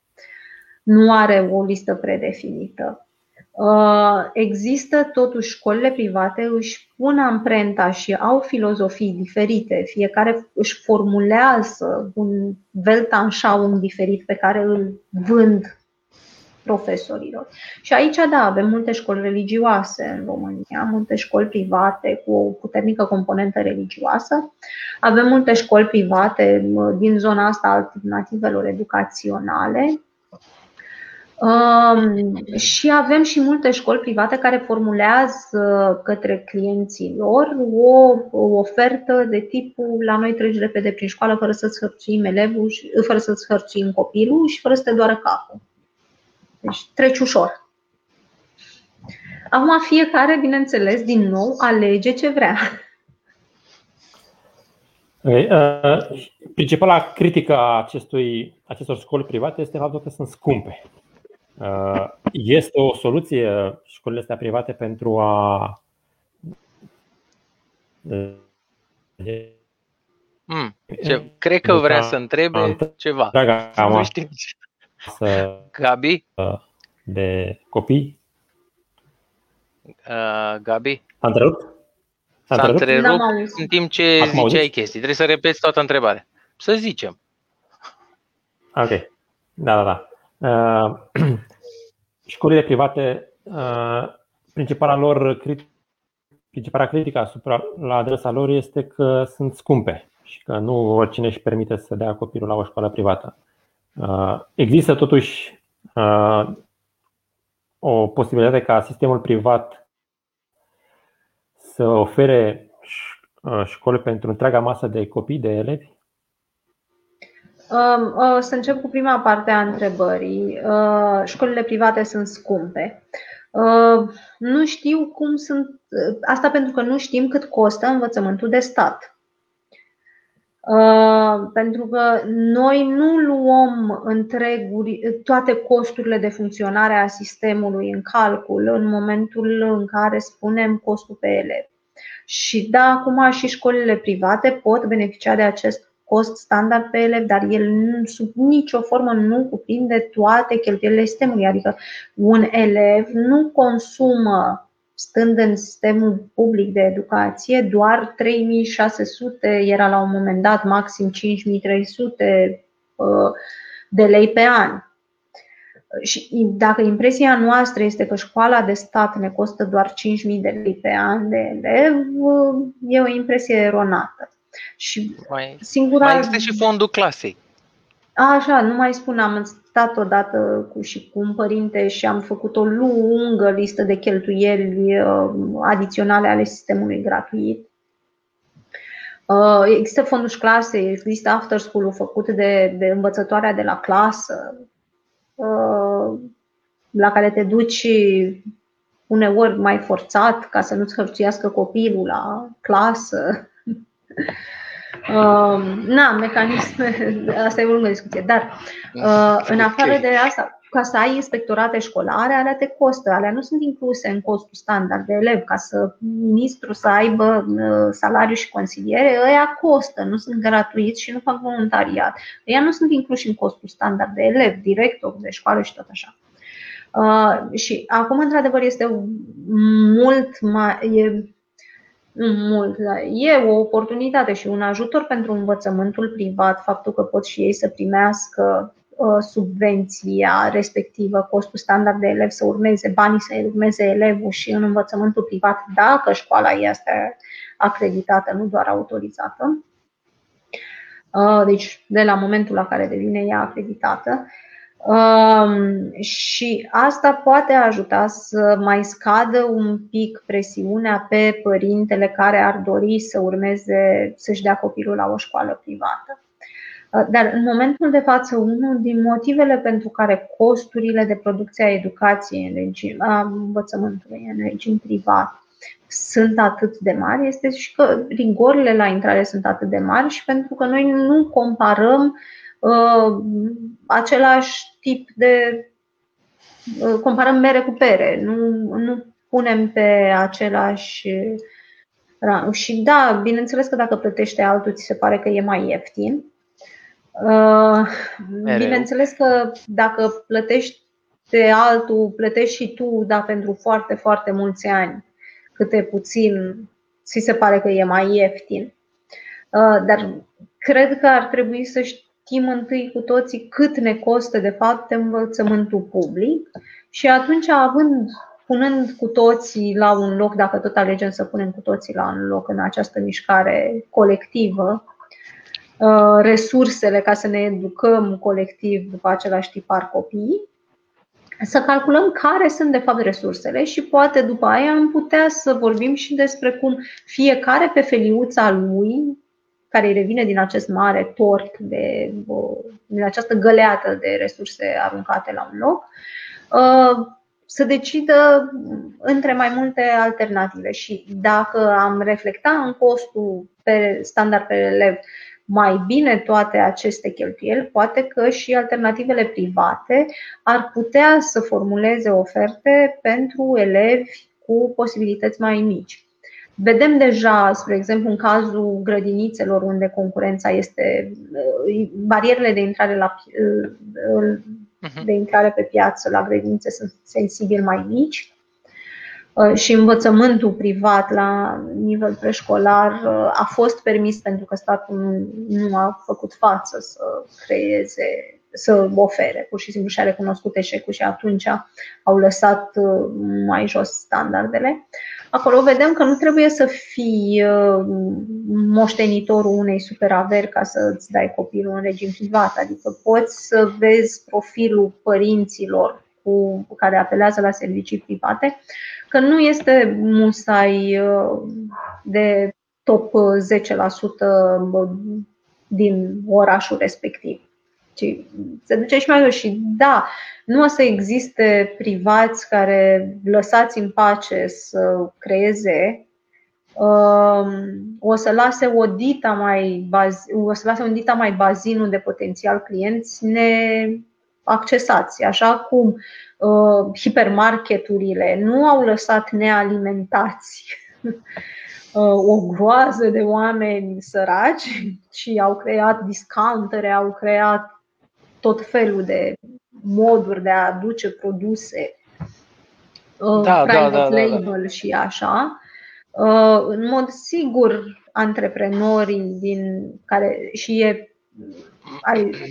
Nu are o listă predefinită. Uh, există totuși școlile private, își pun amprenta și au filozofii diferite, fiecare își formulează un Weltanschauung diferit pe care îl vând profesorilor. Și aici, da, avem multe școli religioase în România, multe școli private cu o puternică componentă religioasă. Avem multe școli private din zona asta alternativelor educaționale. Um, și avem și multe școli private care formulează către clienții lor o, o ofertă de tipul la noi treci repede prin școală fără să-ți hărțuim elevul, fără să-ți hărțuim copilul și fără să te doară capul. Deci treci ușor. Acum fiecare, bineînțeles, din nou alege ce vrea. Okay. Uh, principala critică a acestui, acestor școli private este faptul că sunt scumpe. Uh, este o soluție școlile astea private pentru a. Mm, ce, cred că vrea să întrebe ceva. Nu știu masă Gabi? de copii. Uh, Gabi? A întrerupt? S-a întrerupt în timp ce Acum ziceai chestii. Trebuie să repeți toată întrebarea. Să zicem. Ok. Da, da, da. Uh, școlile private, uh, principala lor crit- principala critică asupra la adresa lor este că sunt scumpe și că nu oricine își permite să dea copilul la o școală privată. Uh, există totuși uh, o posibilitate ca sistemul privat să ofere uh, școli pentru întreaga masă de copii, de elevi? Um, să încep cu prima parte a întrebării. Școlile private sunt scumpe. Nu știu cum sunt. Asta pentru că nu știm cât costă învățământul de stat. Uh, pentru că noi nu luăm întreguri, toate costurile de funcționare a sistemului în calcul în momentul în care spunem costul pe elev. Și da, acum și școlile private pot beneficia de acest cost standard pe elev, dar el sub nicio formă nu cuprinde toate cheltuielile sistemului. Adică un elev nu consumă stând în sistemul public de educație, doar 3600 era la un moment dat, maxim 5300 uh, de lei pe an. și dacă impresia noastră este că școala de stat ne costă doar 5.000 de lei pe an de elev, e o impresie eronată. Și mai, singura... mai există și fondul clasei. Așa, nu mai spun, am stat odată cu și cu un părinte și am făcut o lungă listă de cheltuieli uh, adiționale ale sistemului gratuit. Uh, există fondul și clase, există after school-ul făcut de, de învățătoarea de la clasă, uh, la care te duci uneori mai forțat ca să nu-ți hărțuiască copilul la clasă. Uh, na, mecanisme, asta e o lungă discuție, dar uh, în afară de asta, ca să ai inspectorate școlare, alea te costă, alea nu sunt incluse în costul standard de elev, ca să ministru să aibă uh, salariu și consiliere, ăia costă, nu sunt gratuiți și nu fac voluntariat. Ăia nu sunt incluși în costul standard de elev, director de școală și tot așa. Uh, și acum, într-adevăr, este mult mai. E, mult, dar e o oportunitate și un ajutor pentru învățământul privat, faptul că pot și ei să primească uh, subvenția respectivă, costul standard de elev să urmeze, banii să urmeze elevul și în învățământul privat, dacă școala este acreditată, nu doar autorizată. Uh, deci, de la momentul la care devine ea acreditată. Um, și asta poate ajuta să mai scadă un pic presiunea pe părintele care ar dori să urmeze, să-și dea copilul la o școală privată. Uh, dar în momentul de față, unul din motivele pentru care costurile de producție a educației în regim, a învățământului în regim privat sunt atât de mari este și că rigorile la intrare sunt atât de mari și pentru că noi nu comparăm uh, uh, același tip de. Uh, comparăm mere cu pere, nu, nu punem pe același. Uh, și da, bineînțeles că dacă plătește altul, ți se pare că e mai ieftin. Uh, bineînțeles că dacă plătești de altul, plătești și tu, dar pentru foarte, foarte mulți ani, câte puțin, ți se pare că e mai ieftin. Uh, dar cred că ar trebui să știi știm întâi cu toții cât ne costă de fapt învățământul public și atunci având punând cu toții la un loc, dacă tot alegem să punem cu toții la un loc în această mișcare colectivă, uh, resursele ca să ne educăm colectiv după același tipar copii, să calculăm care sunt de fapt resursele și poate după aia am putea să vorbim și despre cum fiecare pe feliuța lui care îi revine din acest mare tort, de, din această găleată de resurse aruncate la un loc, uh, să decidă între mai multe alternative. Și dacă am reflecta în costul pe standard pe elev mai bine toate aceste cheltuieli, poate că și alternativele private ar putea să formuleze oferte pentru elevi cu posibilități mai mici. Vedem deja, spre exemplu, în cazul grădinițelor unde concurența este, uh, barierele de intrare, la, uh, uh, mhm. de intrare pe piață la grădinițe sunt sensibil mai mici și învățământul privat la nivel preșcolar a fost permis pentru că statul nu a făcut față să creeze, să ofere, pur și simplu și-a recunoscut eșecul și atunci au lăsat mai jos standardele. Acolo vedem că nu trebuie să fii uh, moștenitorul unei superaveri ca să îți dai copilul în regim privat, adică poți să vezi profilul părinților cu care apelează la servicii private, că nu este musai uh, de top 10% din orașul respectiv ci se duce și mai jos. Și da, nu o să existe privați care lăsați în pace să creeze, um, o să lase o dita mai, o să lase un dita mai bazinul de potențial clienți neaccesați. Așa cum uh, hipermarketurile nu au lăsat nealimentați uh, o groază de oameni săraci și au creat discountere, au creat tot felul de moduri de a aduce produse uh, da, private da, da, da, label da. și așa. Uh, în mod sigur, antreprenorii din care și e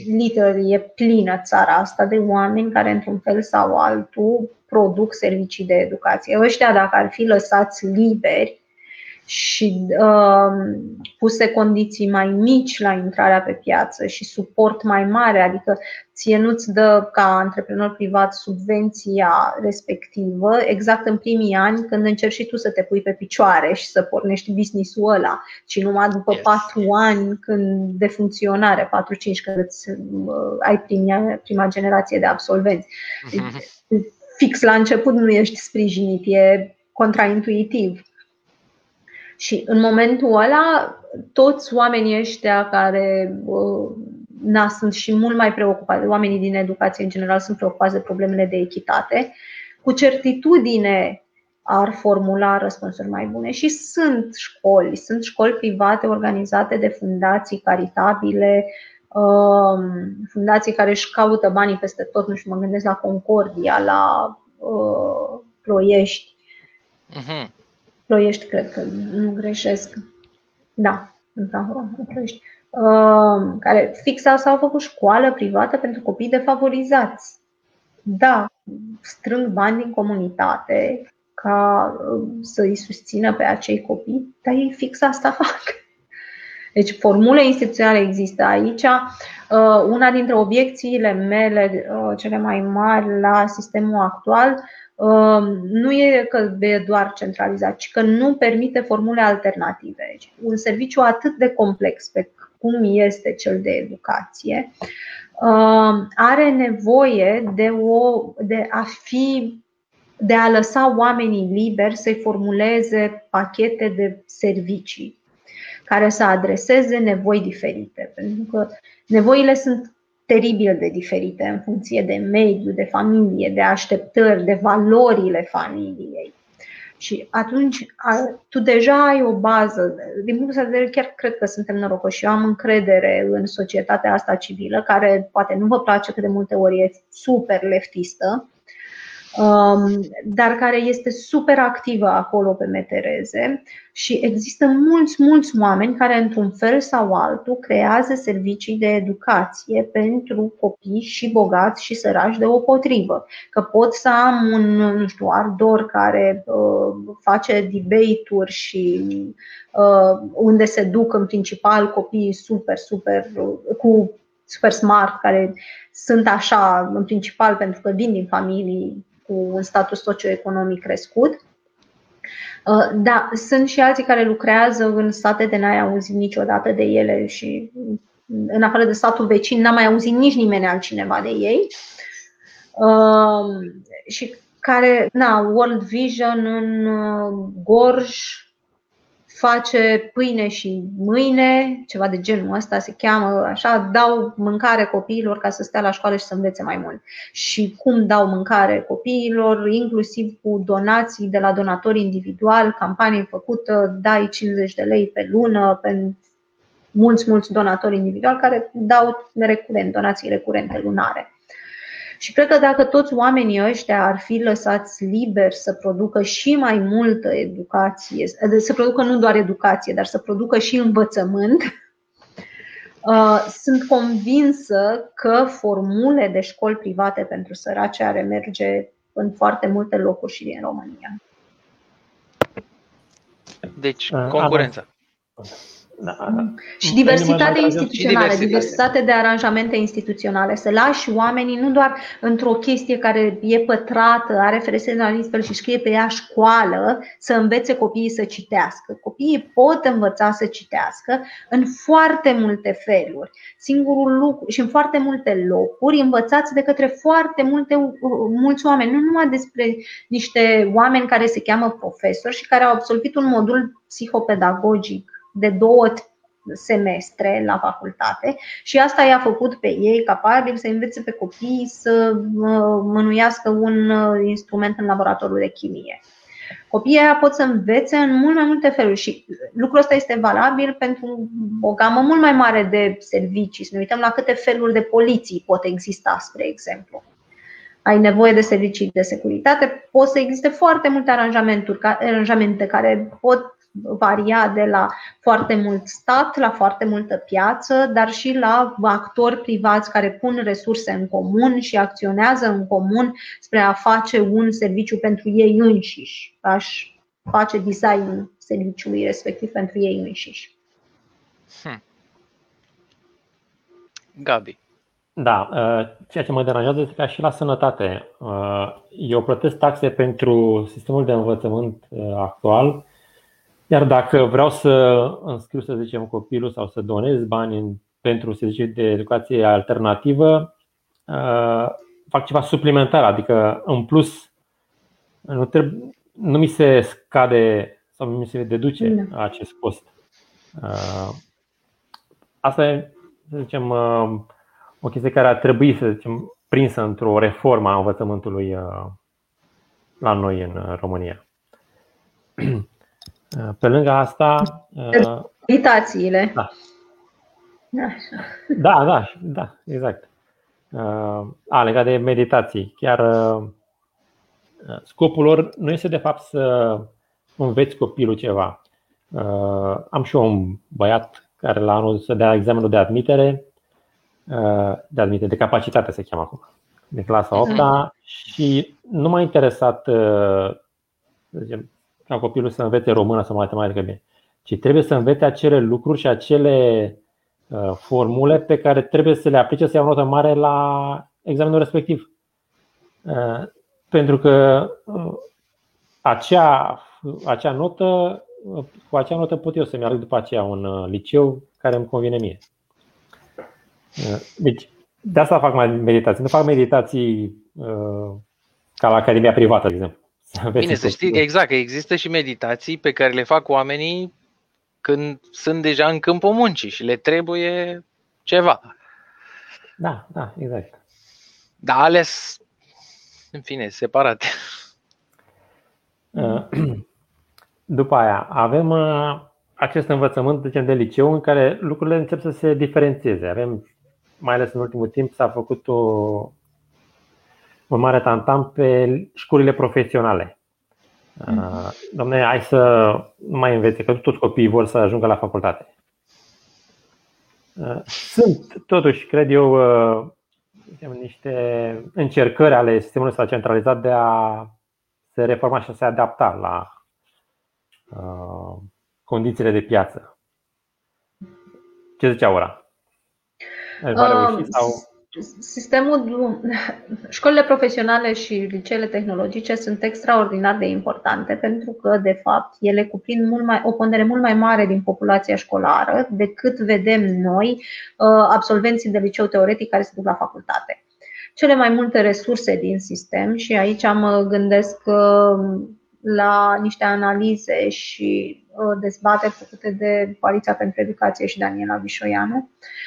literally e plină țara asta de oameni care într-un fel sau altul produc servicii de educație. Ăștia dacă ar fi lăsați liberi, și uh, puse condiții mai mici la intrarea pe piață și suport mai mare, adică ție nu-ți dă ca antreprenor privat subvenția respectivă exact în primii ani când încerci și tu să te pui pe picioare și să pornești business-ul ăla, ci numai după yes. patru ani când de funcționare, 4-5 când îți, uh, ai prima, prima generație de absolvenți. Mm-hmm. Fix la început nu ești sprijinit, e contraintuitiv. Și în momentul ăla, toți oamenii ăștia care na, sunt și mult mai preocupați, oamenii din educație în general sunt preocupați de problemele de echitate, cu certitudine ar formula răspunsuri mai bune. Și sunt școli, sunt școli private organizate de fundații caritabile, um, fundații care își caută banii peste tot, nu știu, mă gândesc la Concordia, la uh, Ploiești. Uh-huh. Ploiești, cred că nu greșesc. Da, în Prahova, în Ploiești. Uh, care fix asta au făcut școală privată pentru copii defavorizați. Da, strâng bani din comunitate ca uh, să îi susțină pe acei copii, dar ei fix asta fac. Deci formule instituționale există aici. Uh, una dintre obiecțiile mele cele mai mari la sistemul actual Um, nu e că e doar centralizat, ci că nu permite formule alternative. Deci, un serviciu atât de complex pe cum este cel de educație um, are nevoie de, o, de a fi de a lăsa oamenii liberi să-i formuleze pachete de servicii care să adreseze nevoi diferite. Pentru că nevoile sunt teribil de diferite în funcție de mediu, de familie, de așteptări, de valorile familiei. Și atunci tu deja ai o bază. Din punctul de vedere, chiar cred că suntem norocoși. Eu am încredere în societatea asta civilă, care poate nu vă place că de multe ori e super leftistă, Um, dar care este super activă acolo pe metereze și există mulți, mulți oameni care într-un fel sau altul creează servicii de educație pentru copii și bogați și săraci de o potrivă. Că pot să am un, nu știu, ardor care uh, face debate-uri și uh, unde se duc în principal copiii super, super uh, cu super smart, care sunt așa în principal pentru că vin din familii cu un status socioeconomic crescut. Uh, da, sunt și alții care lucrează în state de n-ai auzit niciodată de ele și în afară de statul vecin n-am mai auzit nici nimeni altcineva de ei. Uh, și care, na, World Vision în uh, Gorj face pâine și mâine, ceva de genul ăsta se cheamă, așa, dau mâncare copiilor ca să stea la școală și să învețe mai mult. Și cum dau mâncare copiilor, inclusiv cu donații de la donatori individual, campanie făcută, dai 50 de lei pe lună, pentru mulți, mulți donatori individuali care dau recurent, donații recurente lunare. Și cred că dacă toți oamenii ăștia ar fi lăsați liberi să producă și mai multă educație, să producă nu doar educație, dar să producă și învățământ, uh, sunt convinsă că formule de școli private pentru săraci ar merge în foarte multe locuri și din România. Deci, uh, concurența. Da. Și diversitate instituțională, diversitate de aranjamente instituționale. Să lași oamenii nu doar într-o chestie care e pătrată, are FRS la și scrie pe ea școală, să învețe copiii să citească. Copiii pot învăța să citească în foarte multe feluri. Singurul lucru și în foarte multe locuri, învățați de către foarte multe, mulți oameni, nu numai despre niște oameni care se cheamă profesori și care au absolvit un modul psihopedagogic de două semestre la facultate și asta i-a făcut pe ei capabil să învețe pe copii să mânuiască un uh, instrument în laboratorul de chimie. Copiii aia pot să învețe în mult mai multe feluri și lucrul ăsta este valabil pentru o gamă mult mai mare de servicii. Să ne uităm la câte feluri de poliții pot exista, spre exemplu. Ai nevoie de servicii de securitate, pot să existe foarte multe aranjamente care pot varia de la foarte mult stat la foarte multă piață, dar și la actori privați care pun resurse în comun și acționează în comun spre a face un serviciu pentru ei înșiși. Aș face design serviciului respectiv pentru ei înșiși. Hmm. Gabi. Da, uh, ceea ce mă deranjează este ca și la sănătate. Uh, eu plătesc taxe pentru sistemul de învățământ uh, actual, iar dacă vreau să înscriu, să zicem, copilul sau să donez bani pentru serviciul de educație alternativă, fac ceva suplimentar, adică în plus nu, trebuie, nu mi se scade sau mi se deduce da. acest cost. Asta e, să zicem, o chestie care ar trebui, să zicem, prinsă într-o reformă a învățământului uh, la noi în uh, România. Uh, pe lângă asta. Meditațiile. Da. Da, da, da, exact. A, legat de meditații. Chiar scopul lor nu este de fapt să înveți copilul ceva. Am și eu un băiat care la anul să dea examenul de admitere de admite, de capacitate se cheamă acum, de clasa 8 mhm. și nu m-a interesat uh, să zicem, ca copilul să învețe română sau matematică bine, ci trebuie să învețe acele lucruri și acele uh, formule pe care trebuie să le aplice să ia o notă mare la examenul respectiv. Uh, pentru că acea, acea notă, cu acea notă pot eu să meargă după aceea un liceu care îmi convine mie. Deci, de asta fac mai meditații. Nu fac meditații uh, ca la academia privată, de exemplu. Bine, să știi, exact, că există și meditații pe care le fac oamenii când sunt deja în câmpul muncii și le trebuie ceva. Da, da, exact. Da, ales, în fine, separate. Uh, după aia, avem uh, acest învățământ, zicem, de liceu în care lucrurile încep să se diferențieze. Avem mai ales în ultimul timp, s-a făcut o, o mare tantam pe școlile profesionale. Mm. Domne, hai să mai învețe, că toți copiii vor să ajungă la facultate. Uh, sunt, totuși, cred eu, uh, niște încercări ale sistemului ăsta centralizat de a se reforma și a se adapta la uh, condițiile de piață. Ce zicea ora? Va reuși sau Sistemul, școlile profesionale și liceele tehnologice sunt extraordinar de importante pentru că, de fapt, ele cuprind mult mai, o pondere mult mai mare din populația școlară decât vedem noi, uh, absolvenții de liceu teoretic care se duc la facultate. Cele mai multe resurse din sistem, și aici mă gândesc uh, la niște analize și uh, dezbateri făcute de Coaliția pentru Educație și Daniela Vișoianu, Uh,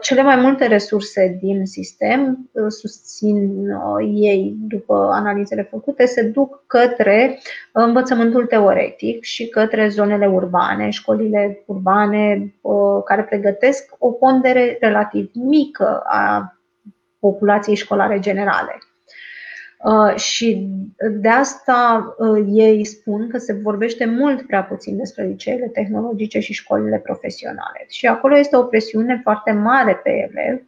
cele mai multe resurse din sistem, uh, susțin uh, ei după analizele făcute, se duc către învățământul teoretic și către zonele urbane, școlile urbane care pregătesc o pondere relativ mică a populației școlare generale. Uh, și de asta uh, ei spun că se vorbește mult prea puțin despre liceele tehnologice și școlile profesionale. Și acolo este o presiune foarte mare pe elevi,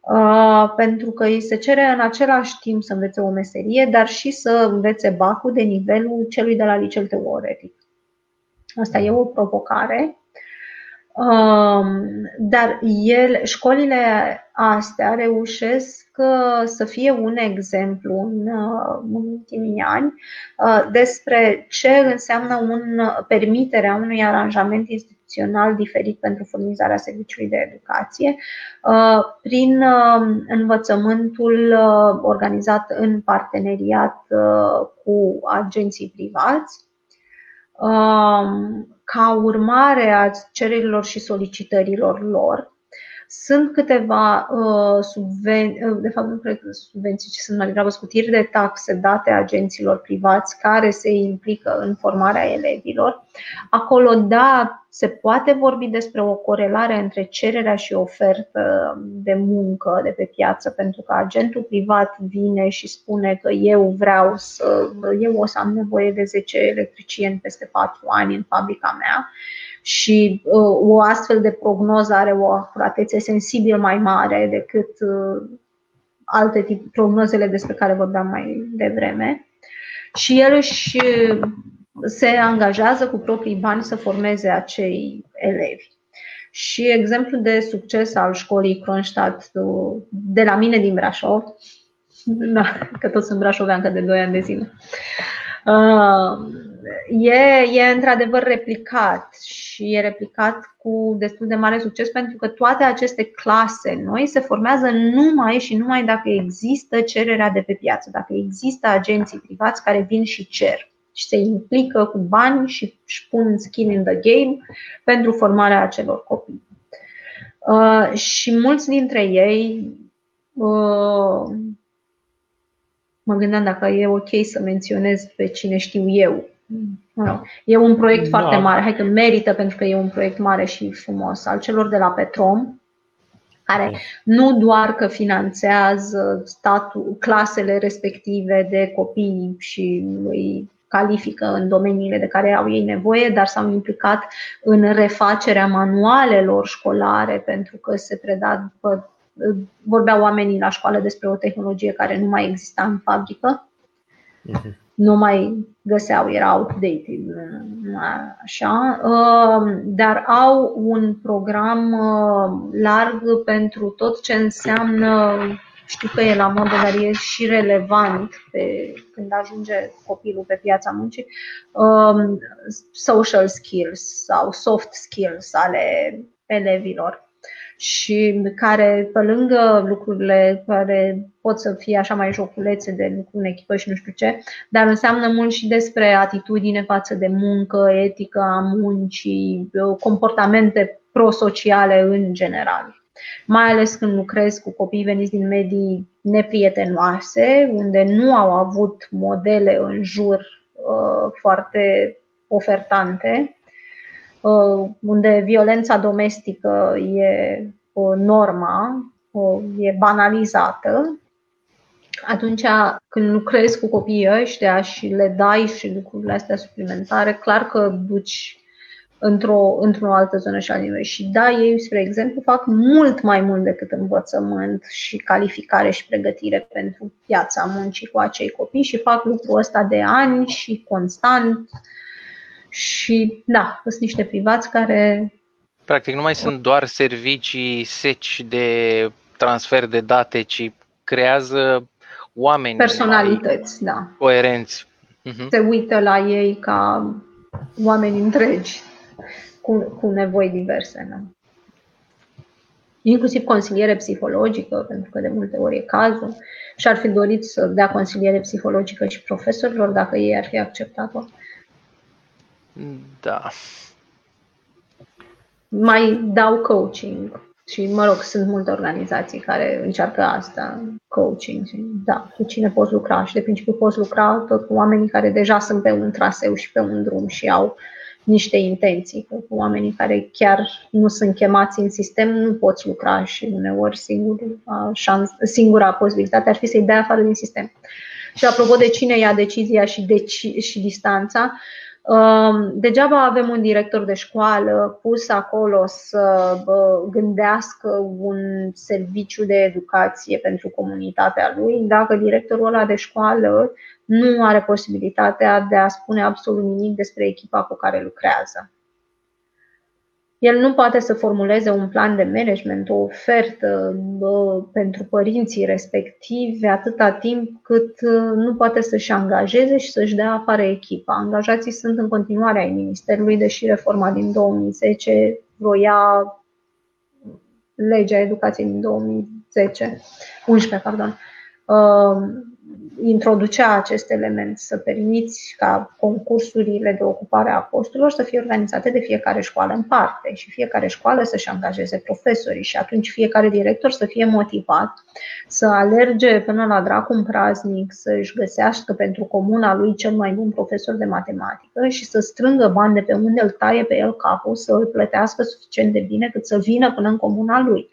uh, pentru că îi se cere în același timp să învețe o meserie, dar și să învețe bacul de nivelul celui de la liceu teoretic. Asta e o provocare Um, dar el, școlile astea reușesc uh, să fie un exemplu în, uh, în ultimii ani uh, despre ce înseamnă un, permiterea unui aranjament instituțional diferit pentru furnizarea serviciului de educație prin um, învățământul organizat în parteneriat cu agenții privați um, ca urmare a cererilor și solicitărilor lor, Sunt câteva uh, subvenții, uh, de fapt nu cred că subvenții, ci sunt mai degrabă scutiri de taxe date agenților privați care se implică în formarea elevilor. Acolo, da, se poate vorbi despre o corelare între cererea și ofertă de muncă de pe piață, pentru că agentul privat vine și spune că eu vreau să, eu o să am nevoie de 10 electricieni peste 4 ani în fabrica mea și uh, o astfel de prognoză are o acuratețe sensibil mai mare decât uh, alte tip, prognozele despre care vorbeam mai devreme. Și el își se angajează cu proprii bani să formeze acei elevi. Și exemplu de succes al școlii Kronstadt de la mine din Brașov, da, că tot sunt brașoveancă de 2 ani de zile, uh, e, e într-adevăr replicat și e replicat cu destul de mare succes pentru că toate aceste clase noi se formează numai și numai dacă există cererea de pe piață, dacă există agenții privați care vin și cer și se implică cu bani și își pun skin in the game pentru formarea acelor copii. Uh, și mulți dintre ei, uh, mă gândeam dacă e ok să menționez pe cine știu eu. E un proiect da. foarte mare, hai că merită pentru că e un proiect mare și frumos. Al celor de la Petrom, care nu doar că finanțează statul, clasele respective de copii și îi califică în domeniile de care au ei nevoie, dar s-au implicat în refacerea manualelor școlare pentru că se preda, vorbeau oamenii la școală despre o tehnologie care nu mai exista în fabrică. Uh-huh. Nu mai găseau, era outdated, așa, uh, dar au un program uh, larg pentru tot ce înseamnă știu că e la modă, dar e și relevant pe, când ajunge copilul pe piața muncii, um, social skills sau soft skills ale elevilor și care, pe lângă lucrurile care pot să fie așa mai joculețe de lucru în echipă și nu știu ce, dar înseamnă mult și despre atitudine față de muncă, etică a muncii, comportamente prosociale în general. Mai ales când lucrez cu copii veniți din medii neprietenoase, unde nu au avut modele în jur uh, foarte ofertante, uh, unde violența domestică e uh, norma, uh, e banalizată, atunci când lucrezi cu copiii ăștia și le dai și lucrurile astea suplimentare, clar că duci într-o, într-o altă zonă și anime. Și da, ei, spre exemplu, fac mult mai mult decât învățământ și calificare și pregătire pentru piața muncii cu acei copii și fac lucrul ăsta de ani și constant. Și da, sunt niște privați care. Practic, nu mai sunt doar servicii seci de transfer de date, ci creează oameni. Personalități, da. Coerenți. Uh-huh. Se uită la ei ca oameni întregi cu, cu nevoi diverse. Da? Inclusiv consiliere psihologică, pentru că de multe ori e cazul, și ar fi dorit să dea consiliere psihologică și profesorilor dacă ei ar fi acceptat-o. Da. Mai dau coaching și, mă rog, sunt multe organizații care încearcă asta, coaching. Da, cu cine poți lucra și de principiu poți lucra tot cu oamenii care deja sunt pe un traseu și pe un drum și au niște intenții. Cu oamenii care chiar nu sunt chemați în sistem, nu poți lucra și uneori singur, șans, singura posibilitate ar fi să-i dai afară din sistem. Și apropo de cine ia decizia și, deci, și distanța, Degeaba avem un director de școală pus acolo să gândească un serviciu de educație pentru comunitatea lui, dacă directorul ăla de școală nu are posibilitatea de a spune absolut nimic despre echipa cu care lucrează. El nu poate să formuleze un plan de management, o ofertă bă, pentru părinții respectivi atâta timp cât uh, nu poate să-și angajeze și să-și dea afară echipa. Angajații sunt în continuare ai Ministerului, deși reforma din 2010 vroia legea educației din 2010, 11, pardon, introducea acest element, să permiți ca concursurile de ocupare a posturilor să fie organizate de fiecare școală în parte și fiecare școală să-și angajeze profesorii și atunci fiecare director să fie motivat să alerge până la dracu un praznic, să-și găsească pentru comuna lui cel mai bun profesor de matematică și să strângă bani de pe unde îl taie pe el capul, să îl plătească suficient de bine cât să vină până în comuna lui.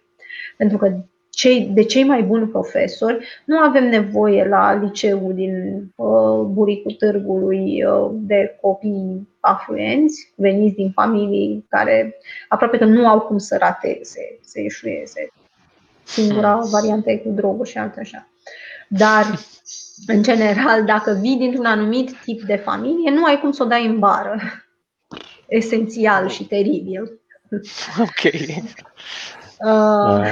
Pentru că cei, de cei mai buni profesori. Nu avem nevoie la liceu din uh, Buricul Târgului uh, de copii afluenți, veniți din familii care aproape că nu au cum să rateze, să ieșuieze. Singura hmm. variantă e cu droguri și alte așa. Dar, în general, dacă vii dintr-un anumit tip de familie, nu ai cum să o dai în bară. Esențial și teribil. Ok. Uh,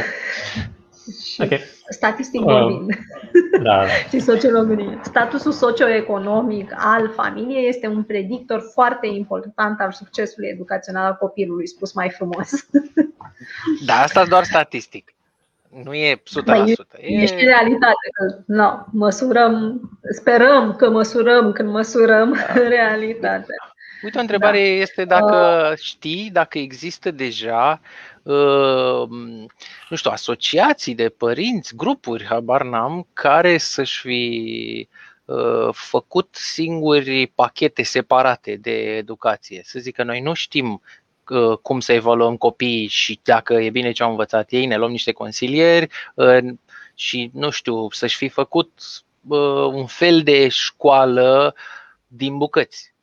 da. Okay. Statistic uh, vorbind da, da. și sociologie. Statusul socioeconomic al familiei este un predictor foarte important al succesului educațional al copilului, spus mai frumos. Da, asta doar statistic. Nu e 100%. Băi, e... e și realitate. No, măsurăm, sperăm că măsurăm când măsurăm da. realitatea. Uite, o întrebare da. este dacă uh, știi, dacă există deja uh, nu știu, asociații de părinți, grupuri, habar n-am, care să-și fi uh, făcut singuri pachete separate de educație. Să zic că noi nu știm uh, cum să evaluăm copiii și dacă e bine ce au învățat ei, ne luăm niște consilieri uh, și, nu știu, să-și fi făcut un fel de școală din bucăți.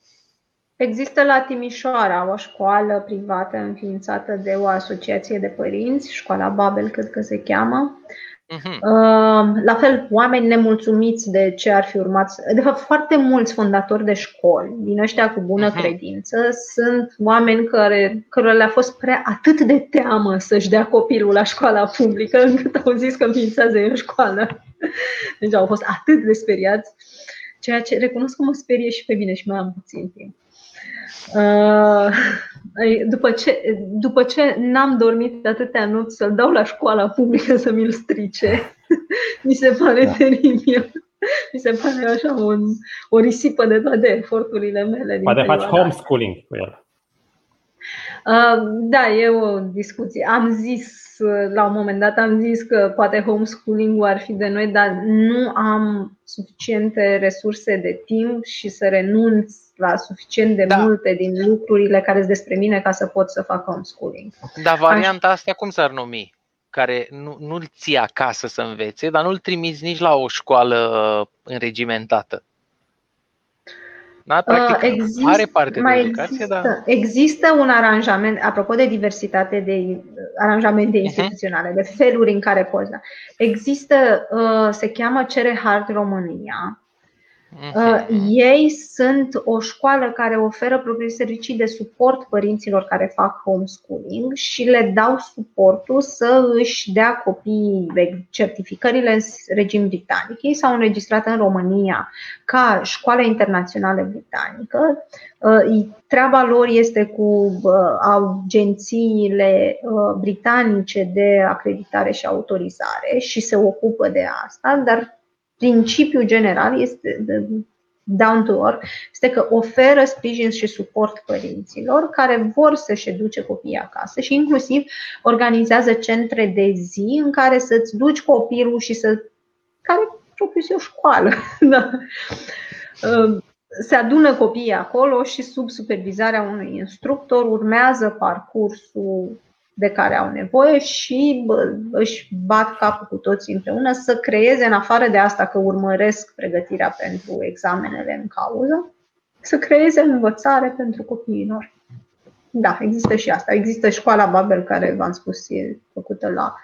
Există la Timișoara o școală privată înființată de o asociație de părinți, școala Babel cred că se cheamă. Uh-huh. La fel, oameni nemulțumiți de ce ar fi urmat. De fapt, foarte mulți fondatori de școli, din ăștia cu bună uh-huh. credință, sunt oameni care, cărora le-a fost prea atât de teamă să-și dea copilul la școala publică, încât au zis că înființează o școală. Deci au fost atât de speriați, ceea ce recunosc că mă sperie și pe mine și mai am puțin timp. Uh, după ce, după ce n-am dormit de atâtea nopți să-l dau la școala publică să mi-l strice, mi se pare da. teribil. Mi se pare așa un, o risipă de toate eforturile mele. Poate faci homeschooling cu el. Uh, da, e o discuție. Am zis, la un moment dat am zis că poate homeschooling ar fi de noi, dar nu am suficiente resurse de timp și să renunț la suficient de da. multe din lucrurile care sunt despre mine ca să pot să fac homeschooling. Dar varianta asta cum s-ar numi? Care nu, nu-l ții acasă să învețe, dar nu-l trimiți nici la o școală înregimentată. Da, practic, uh, există, are parte de educație, există, dar... Există un aranjament, apropo de diversitate de aranjamente uh-huh. instituționale, uh-huh. de feluri în care poți da. Există, uh, se cheamă Cere Hard România, Uh, ei sunt o școală care oferă proprii servicii de suport părinților care fac homeschooling și le dau suportul să își dea copiii certificările în regim britanic. Ei s-au înregistrat în România ca școală internațională britanică. Uh, treaba lor este cu uh, agențiile britanice de acreditare și autorizare și se ocupă de asta, dar principiul general este down to earth, este că oferă sprijin și suport părinților care vor să-și educe copiii acasă și inclusiv organizează centre de zi în care să-ți duci copilul și să. care propriu o școală. da. Um, se adună copiii acolo și sub supervizarea unui instructor urmează parcursul de care au nevoie și își bat capul cu toții împreună să creeze, în afară de asta că urmăresc pregătirea pentru examenele în cauză, să creeze învățare pentru copiilor. Da, există și asta. Există școala Babel, care v-am spus, e făcută la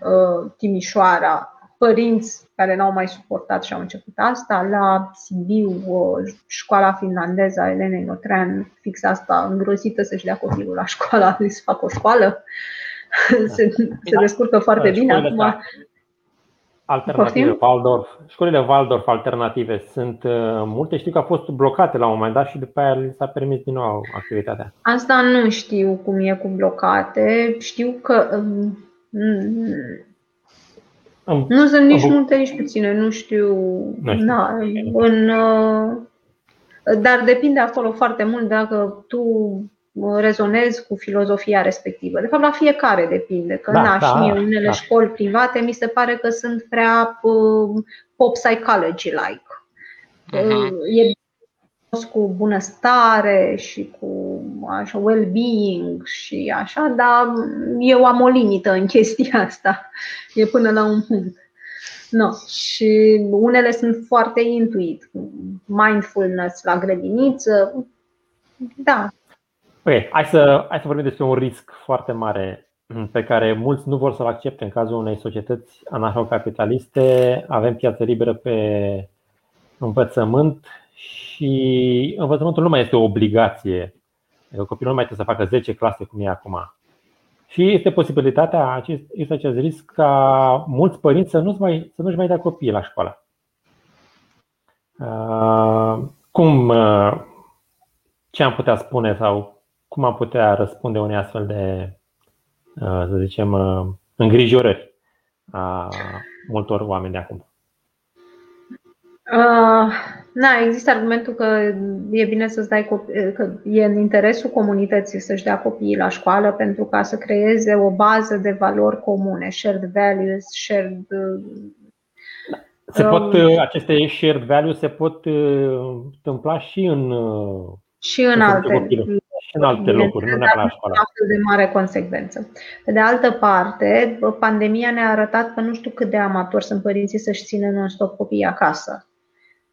uh, Timișoara, părinți care n-au mai suportat și au început asta. La Sibiu, școala finlandeză a Elenei Notrean, fix asta, îngrozită să-și dea copilul la școală, să facă o școală. Da. se, se descurcă foarte da, bine. Acum, alternative, Waldorf. Școlile Waldorf alternative sunt uh, multe. Știu că au fost blocate la un moment dat și după aia li s-a permis din nou activitatea. Asta nu știu cum e cu blocate. Știu că um, Am, nu sunt nici am... multe, nici puține, nu știu. Nu știu. Na, în, uh, dar depinde acolo foarte mult dacă tu rezonezi cu filozofia respectivă. De fapt, la fiecare depinde. Că da, na, da, și mie unele da. școli private mi se pare că sunt prea uh, pop psychology-like. Uh-huh. E cu bunăstare și cu așa, well-being și așa, dar eu am o limită în chestia asta. E până la un punct. No. Și unele sunt foarte intuit. Mindfulness la grădiniță. Da. Ok, hai să, hai să vorbim despre un risc foarte mare pe care mulți nu vor să-l accepte în cazul unei societăți anarhocapitaliste. Avem piață liberă pe învățământ și învățământul nu mai este o obligație. Adică copilul nu mai trebuie să facă 10 clase cum e acum. Și este posibilitatea, este acest risc ca mulți părinți să, nu-și mai, să nu-și mai dea copiii la școală. Uh, cum, uh, ce am putea spune sau cum am putea răspunde unei astfel de, uh, să zicem, îngrijorări a multor oameni de acum? Uh, na, există argumentul că e bine să-ți dai copii, că e în interesul comunității să-și dea copiii la școală pentru ca să creeze o bază de valori comune, shared values, shared se pot, um, aceste shared values se pot uh, întâmpla și în și în alte, și în alte locuri, nu neapărat la școală. de mare consecvență. Pe de altă parte, pandemia ne-a arătat că nu știu cât de amatori sunt părinții să-și țină non-stop copiii acasă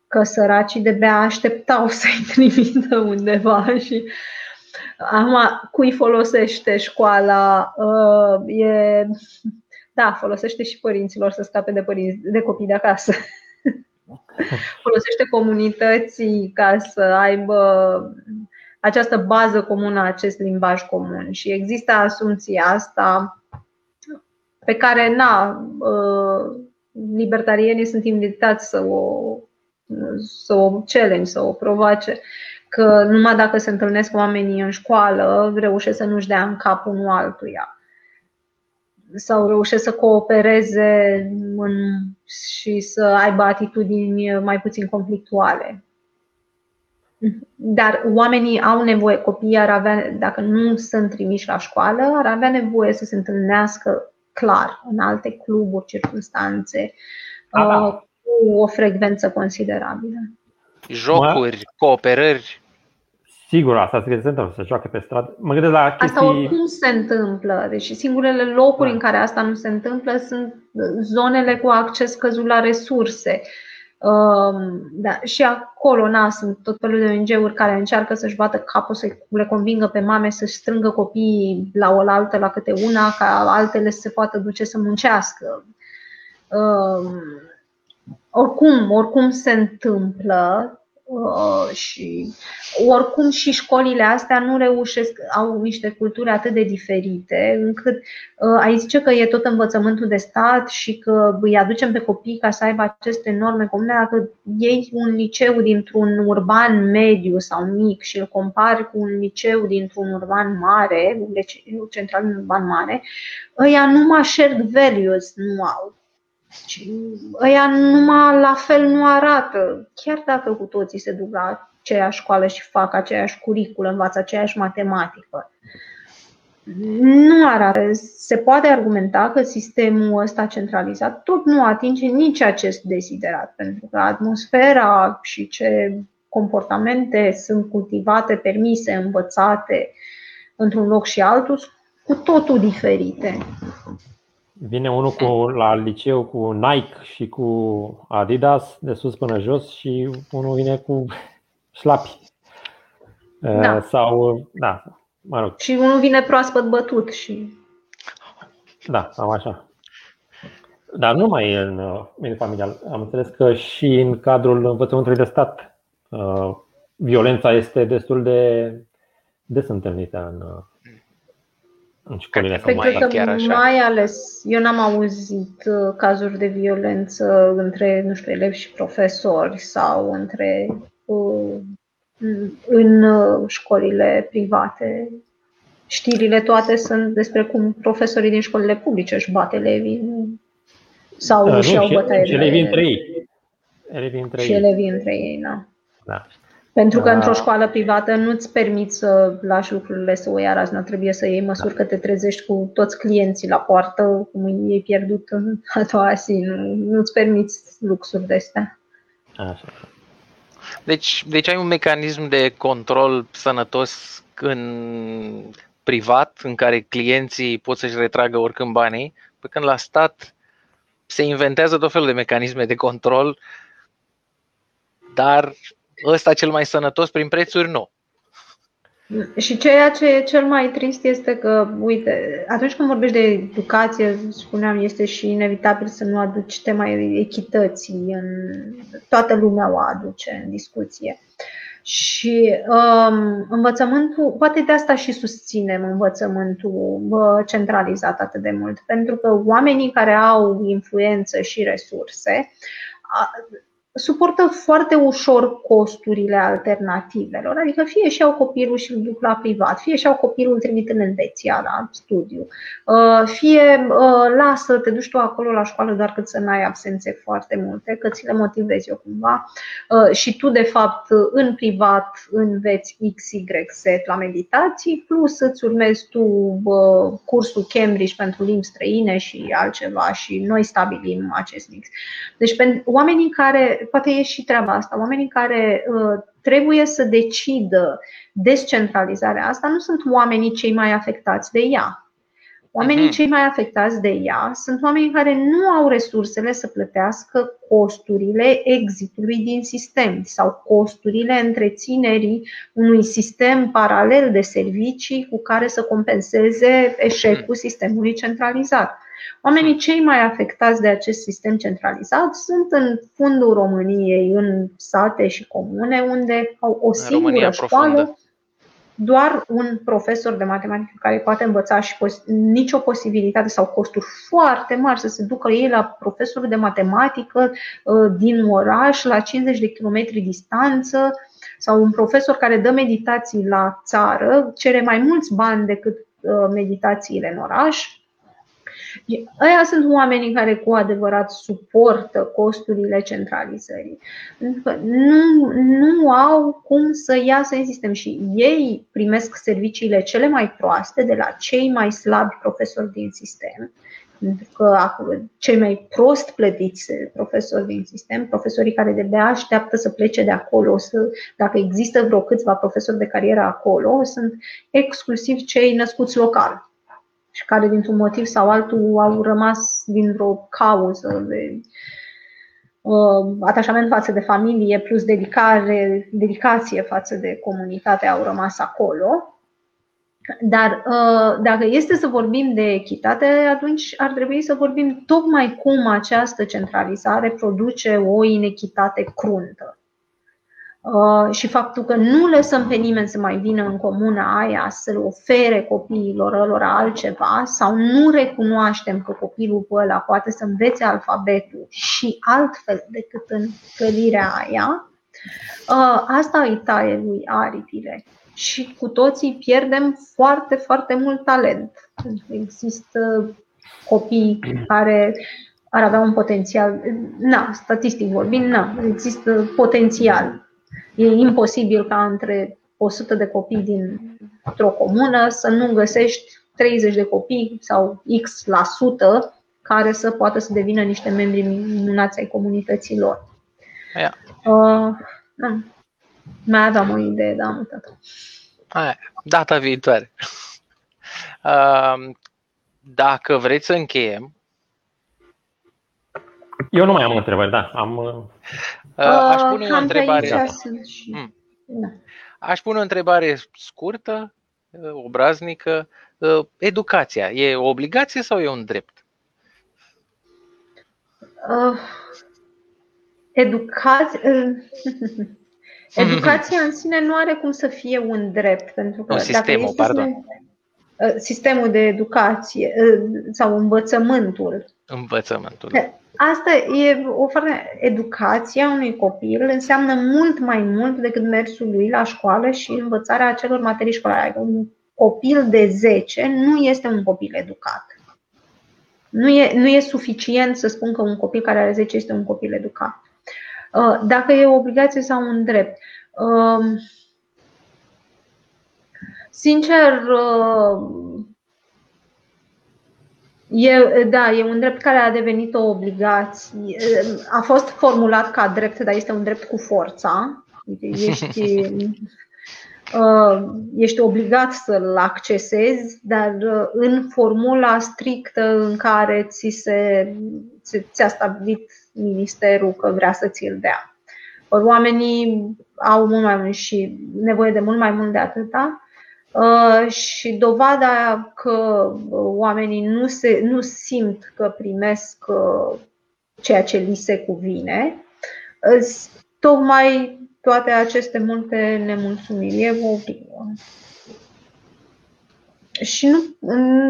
că săracii de bea așteptau să-i trimită undeva și acum cui folosește școala uh, e da, folosește și părinților să scape de, părinți, de copii de acasă. folosește comunității ca să aibă această bază comună, acest limbaj comun. Și există asumția asta pe care, na, uh, libertarienii sunt invitați să o să o challenge, să o provoace, că numai dacă se întâlnesc oamenii în școală, reușesc să nu-și dea în cap unul altuia sau reușesc să coopereze în, și să aibă atitudini mai puțin conflictuale. Dar oamenii au nevoie, copiii ar avea, dacă nu sunt trimiși la școală, ar avea nevoie să se întâlnească clar în alte cluburi, circunstanțe, da, da. Uh, cu o frecvență considerabilă. Jocuri, cooperări. Sigur, asta se întâmplă, să joacă pe stradă. Mă gândesc la chestii... Asta oricum se întâmplă. Deci singurele locuri da. în care asta nu se întâmplă sunt zonele cu acces căzut la resurse. Um, da, și acolo na, sunt tot felul de ONG-uri care încearcă să-și bată capul, să le convingă pe mame să-și strângă copiii la oaltă, la câte una, ca altele să se poată duce să muncească. Um, oricum, oricum se întâmplă uh, și oricum și școlile astea nu reușesc, au niște culturi atât de diferite, încât uh, ai zice că e tot învățământul de stat și că îi aducem pe copii ca să aibă aceste norme comune, dacă iei un liceu dintr-un urban mediu sau mic și îl compari cu un liceu dintr-un urban mare, un liceu central în urban mare, ăia numai shared values nu au. și ăia numai la fel nu arată, chiar dacă cu toții se duc la aceeași școală și fac aceeași curiculă, învață aceeași matematică. Nu arată. Se poate argumenta că sistemul ăsta centralizat tot nu atinge nici acest desiderat, pentru că atmosfera și ce comportamente sunt cultivate, permise, învățate într-un loc și altul sunt cu totul diferite. Vine unul cu, la liceu cu Nike și cu Adidas de sus până jos și unul vine cu șlapi. Da. Uh, sau, da, mă rog. Și unul vine proaspăt bătut și. Da, sau așa. Dar nu mai e în uh, mediul familial. Am înțeles că și în cadrul învățământului de stat uh, violența este destul de des întâlnită în în școlile sau mai, că chiar așa. mai ales, eu n-am auzit uh, cazuri de violență între, nu știu, elevi și profesori sau între uh, în uh, școlile private. Știrile toate sunt despre cum profesorii din școlile publice își bat elevii. Sau Uh, își iau și, bătaie și de elevii ele? între ei. Elevii între Și ei. elevii între ei, da. Da. Pentru că Da. într-o școală privată nu-ți permiți să lași lucrurile să o ia razna, trebuie să iei măsuri că te trezești cu toți clienții la poartă, cum ei pierdut în a doua zi, nu, nu-ți permiți luxuri de astea. Așa. Deci, deci ai un mecanism de control sănătos în privat, în care clienții pot să-și retragă oricând banii, pe când la stat se inventează tot felul de mecanisme de control, dar ăsta cel mai sănătos prin prețuri nu. Și ceea ce e cel mai trist este că, uite, atunci când vorbești de educație, spuneam, este și inevitabil să nu aduci tema echității. În... Toată lumea o aduce în discuție. Și um, învățământul, poate de asta și susținem învățământul uh, centralizat atât de mult, pentru că oamenii care au influență și resurse a, suportă foarte ușor costurile alternativelor, adică fie și au copilul și îl duc la privat, fie și au copilul îl trimit în Elveția la studiu, fie lasă, te duci tu acolo la școală doar cât să n-ai absențe foarte multe, că ți le motivezi eu cumva. Și tu de fapt în privat înveți X, Y, Z la meditații, plus îți urmezi tu cursul Cambridge pentru limbi străine și altceva și noi stabilim acest mix. Deci pentru oamenii care poate e și treaba asta. Oamenii care uh, trebuie să decidă descentralizarea asta nu sunt oamenii cei mai afectați de ea. Oamenii cei mai afectați de ea sunt oamenii care nu au resursele să plătească costurile exitului din sistem sau costurile întreținerii unui sistem paralel de servicii cu care să compenseze eșecul sistemului centralizat. Oamenii cei mai afectați de acest sistem centralizat sunt în fundul României, în sate și comune, unde au o singură școală, profundă. doar un profesor de matematică care poate învăța și pos- nicio posibilitate sau costuri foarte mari să se ducă ei la profesorul de matematică uh, din oraș, la 50 de kilometri distanță, sau un profesor care dă meditații la țară, cere mai mulți bani decât uh, meditațiile în oraș, Aia sunt oamenii care cu adevărat suportă costurile centralizării. Pentru că nu, nu au cum să iasă în sistem și ei primesc serviciile cele mai proaste de la cei mai slabi profesori din sistem. Pentru că cei mai prost plătiți profesori din sistem, profesorii care de-abia așteaptă să plece de acolo, să, dacă există vreo câțiva profesori de carieră acolo, sunt exclusiv cei născuți local și care dintr-un motiv sau altul au rămas din vreo cauză de uh, atașament față de familie plus dedicare, dedicație față de comunitate au rămas acolo. Dar uh, dacă este să vorbim de echitate, atunci ar trebui să vorbim tocmai cum această centralizare produce o inechitate cruntă. Uh, și faptul că nu lăsăm pe nimeni să mai vină în comuna aia să le ofere copiilor lor altceva sau nu recunoaștem că copilul pe ăla poate să învețe alfabetul și altfel decât în clădirea aia, uh, asta îi taie lui aripile. Și cu toții pierdem foarte, foarte mult talent. Există copii care ar avea un potențial, na, statistic vorbind, na, există potențial E imposibil ca între 100 de copii dintr-o comună să nu găsești 30 de copii sau X la sută care să poată să devină niște membri minunați ai comunităților. Yeah. Uh, da. Mai aveam o idee, dar am uitat. Aia, data viitoare. Uh, dacă vreți să încheiem. Eu nu mai am întrebări, da. Am, Uh, aș pune o întrebare. Și... Hmm. Da. Aș pune o întrebare scurtă, obraznică. Educația e o obligație sau e un drept? Uh, educația. Educația în sine nu are cum să fie un drept, pentru că no, sistemul, dacă pardon. Sistemul de educație sau învățământul. Învățământul. Asta e o foarte educația unui copil înseamnă mult mai mult decât mersul lui la școală și învățarea acelor materii școlare. Un copil de 10 nu este un copil educat. Nu e, nu e suficient să spun că un copil care are 10 este un copil educat. Uh, dacă e o obligație sau un drept. Um, sincer, uh, E, da, e un drept care a devenit o obligație. A fost formulat ca drept, dar este un drept cu forța. Ești, uh, ești obligat să-l accesezi, dar uh, în formula strictă în care ți se, ți-a stabilit ministerul că vrea să ți-l dea. Oamenii au mult mai mult și nevoie de mult mai mult de atâta Uh, și dovada că oamenii nu, se, nu simt că primesc uh, ceea ce li se cuvine, tocmai toate aceste multe nemulțumiri evoluă. Și nu,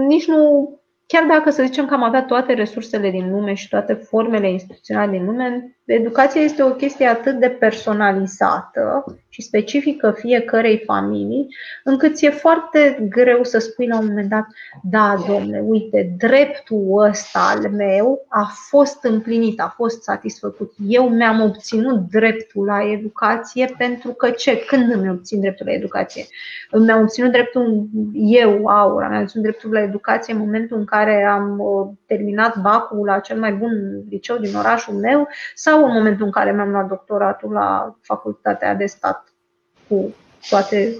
nici nu chiar dacă să zicem că am avea toate resursele din lume și toate formele instituționale din lume, educația este o chestie atât de personalizată și specifică fiecărei familii, încât e foarte greu să spui la un moment dat, da, domnule, uite, dreptul ăsta al meu a fost împlinit, a fost satisfăcut. Eu mi-am obținut dreptul la educație pentru că ce? Când îmi obțin dreptul la educație? Mi-am obținut dreptul eu, Aura, mi-am obținut dreptul la educație în momentul în care am uh, terminat bacul la cel mai bun liceu din orașul meu sau în momentul în care mi-am luat doctoratul la facultatea de stat cu toate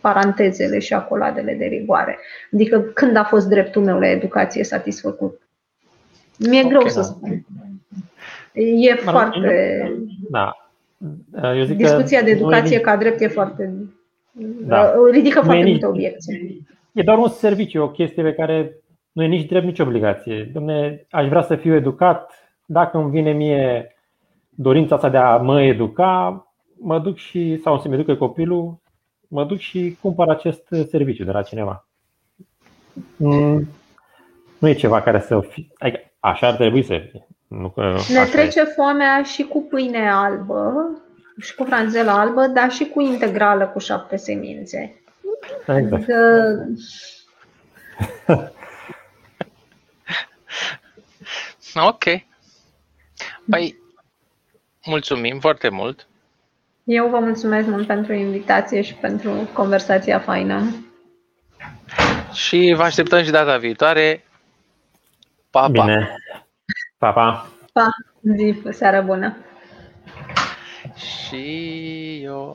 parantezele și acoladele de rigoare. Adică când a fost dreptul meu la educație satisfăcut? Mi-e okay, greu da. să spun. E Mă foarte. Da. Eu zic Discuția de educație noi... ca drept e foarte. Da. Ridică foarte multe obiecții. E doar un serviciu, o chestie pe care nu e nici drept, nici obligație. Domne, aș vrea să fiu educat, dacă îmi vine mie dorința asta de a mă educa, mă duc și, sau să-mi educă copilul, mă duc și cumpăr acest serviciu de la cineva. Mm, nu e ceva care să fie. Adică așa ar trebui să fie. Nu că ne trece e. foamea și cu pâine albă, și cu franzelă albă, dar și cu integrală cu șapte semințe. Exact. Adică... ok. Păi, mulțumim foarte mult. Eu vă mulțumesc mult pentru invitație și pentru conversația faină. Și vă așteptăm și data viitoare. Pa, pa. Bine. Pa, pa. Pa. Zi, seară bună. Și eu...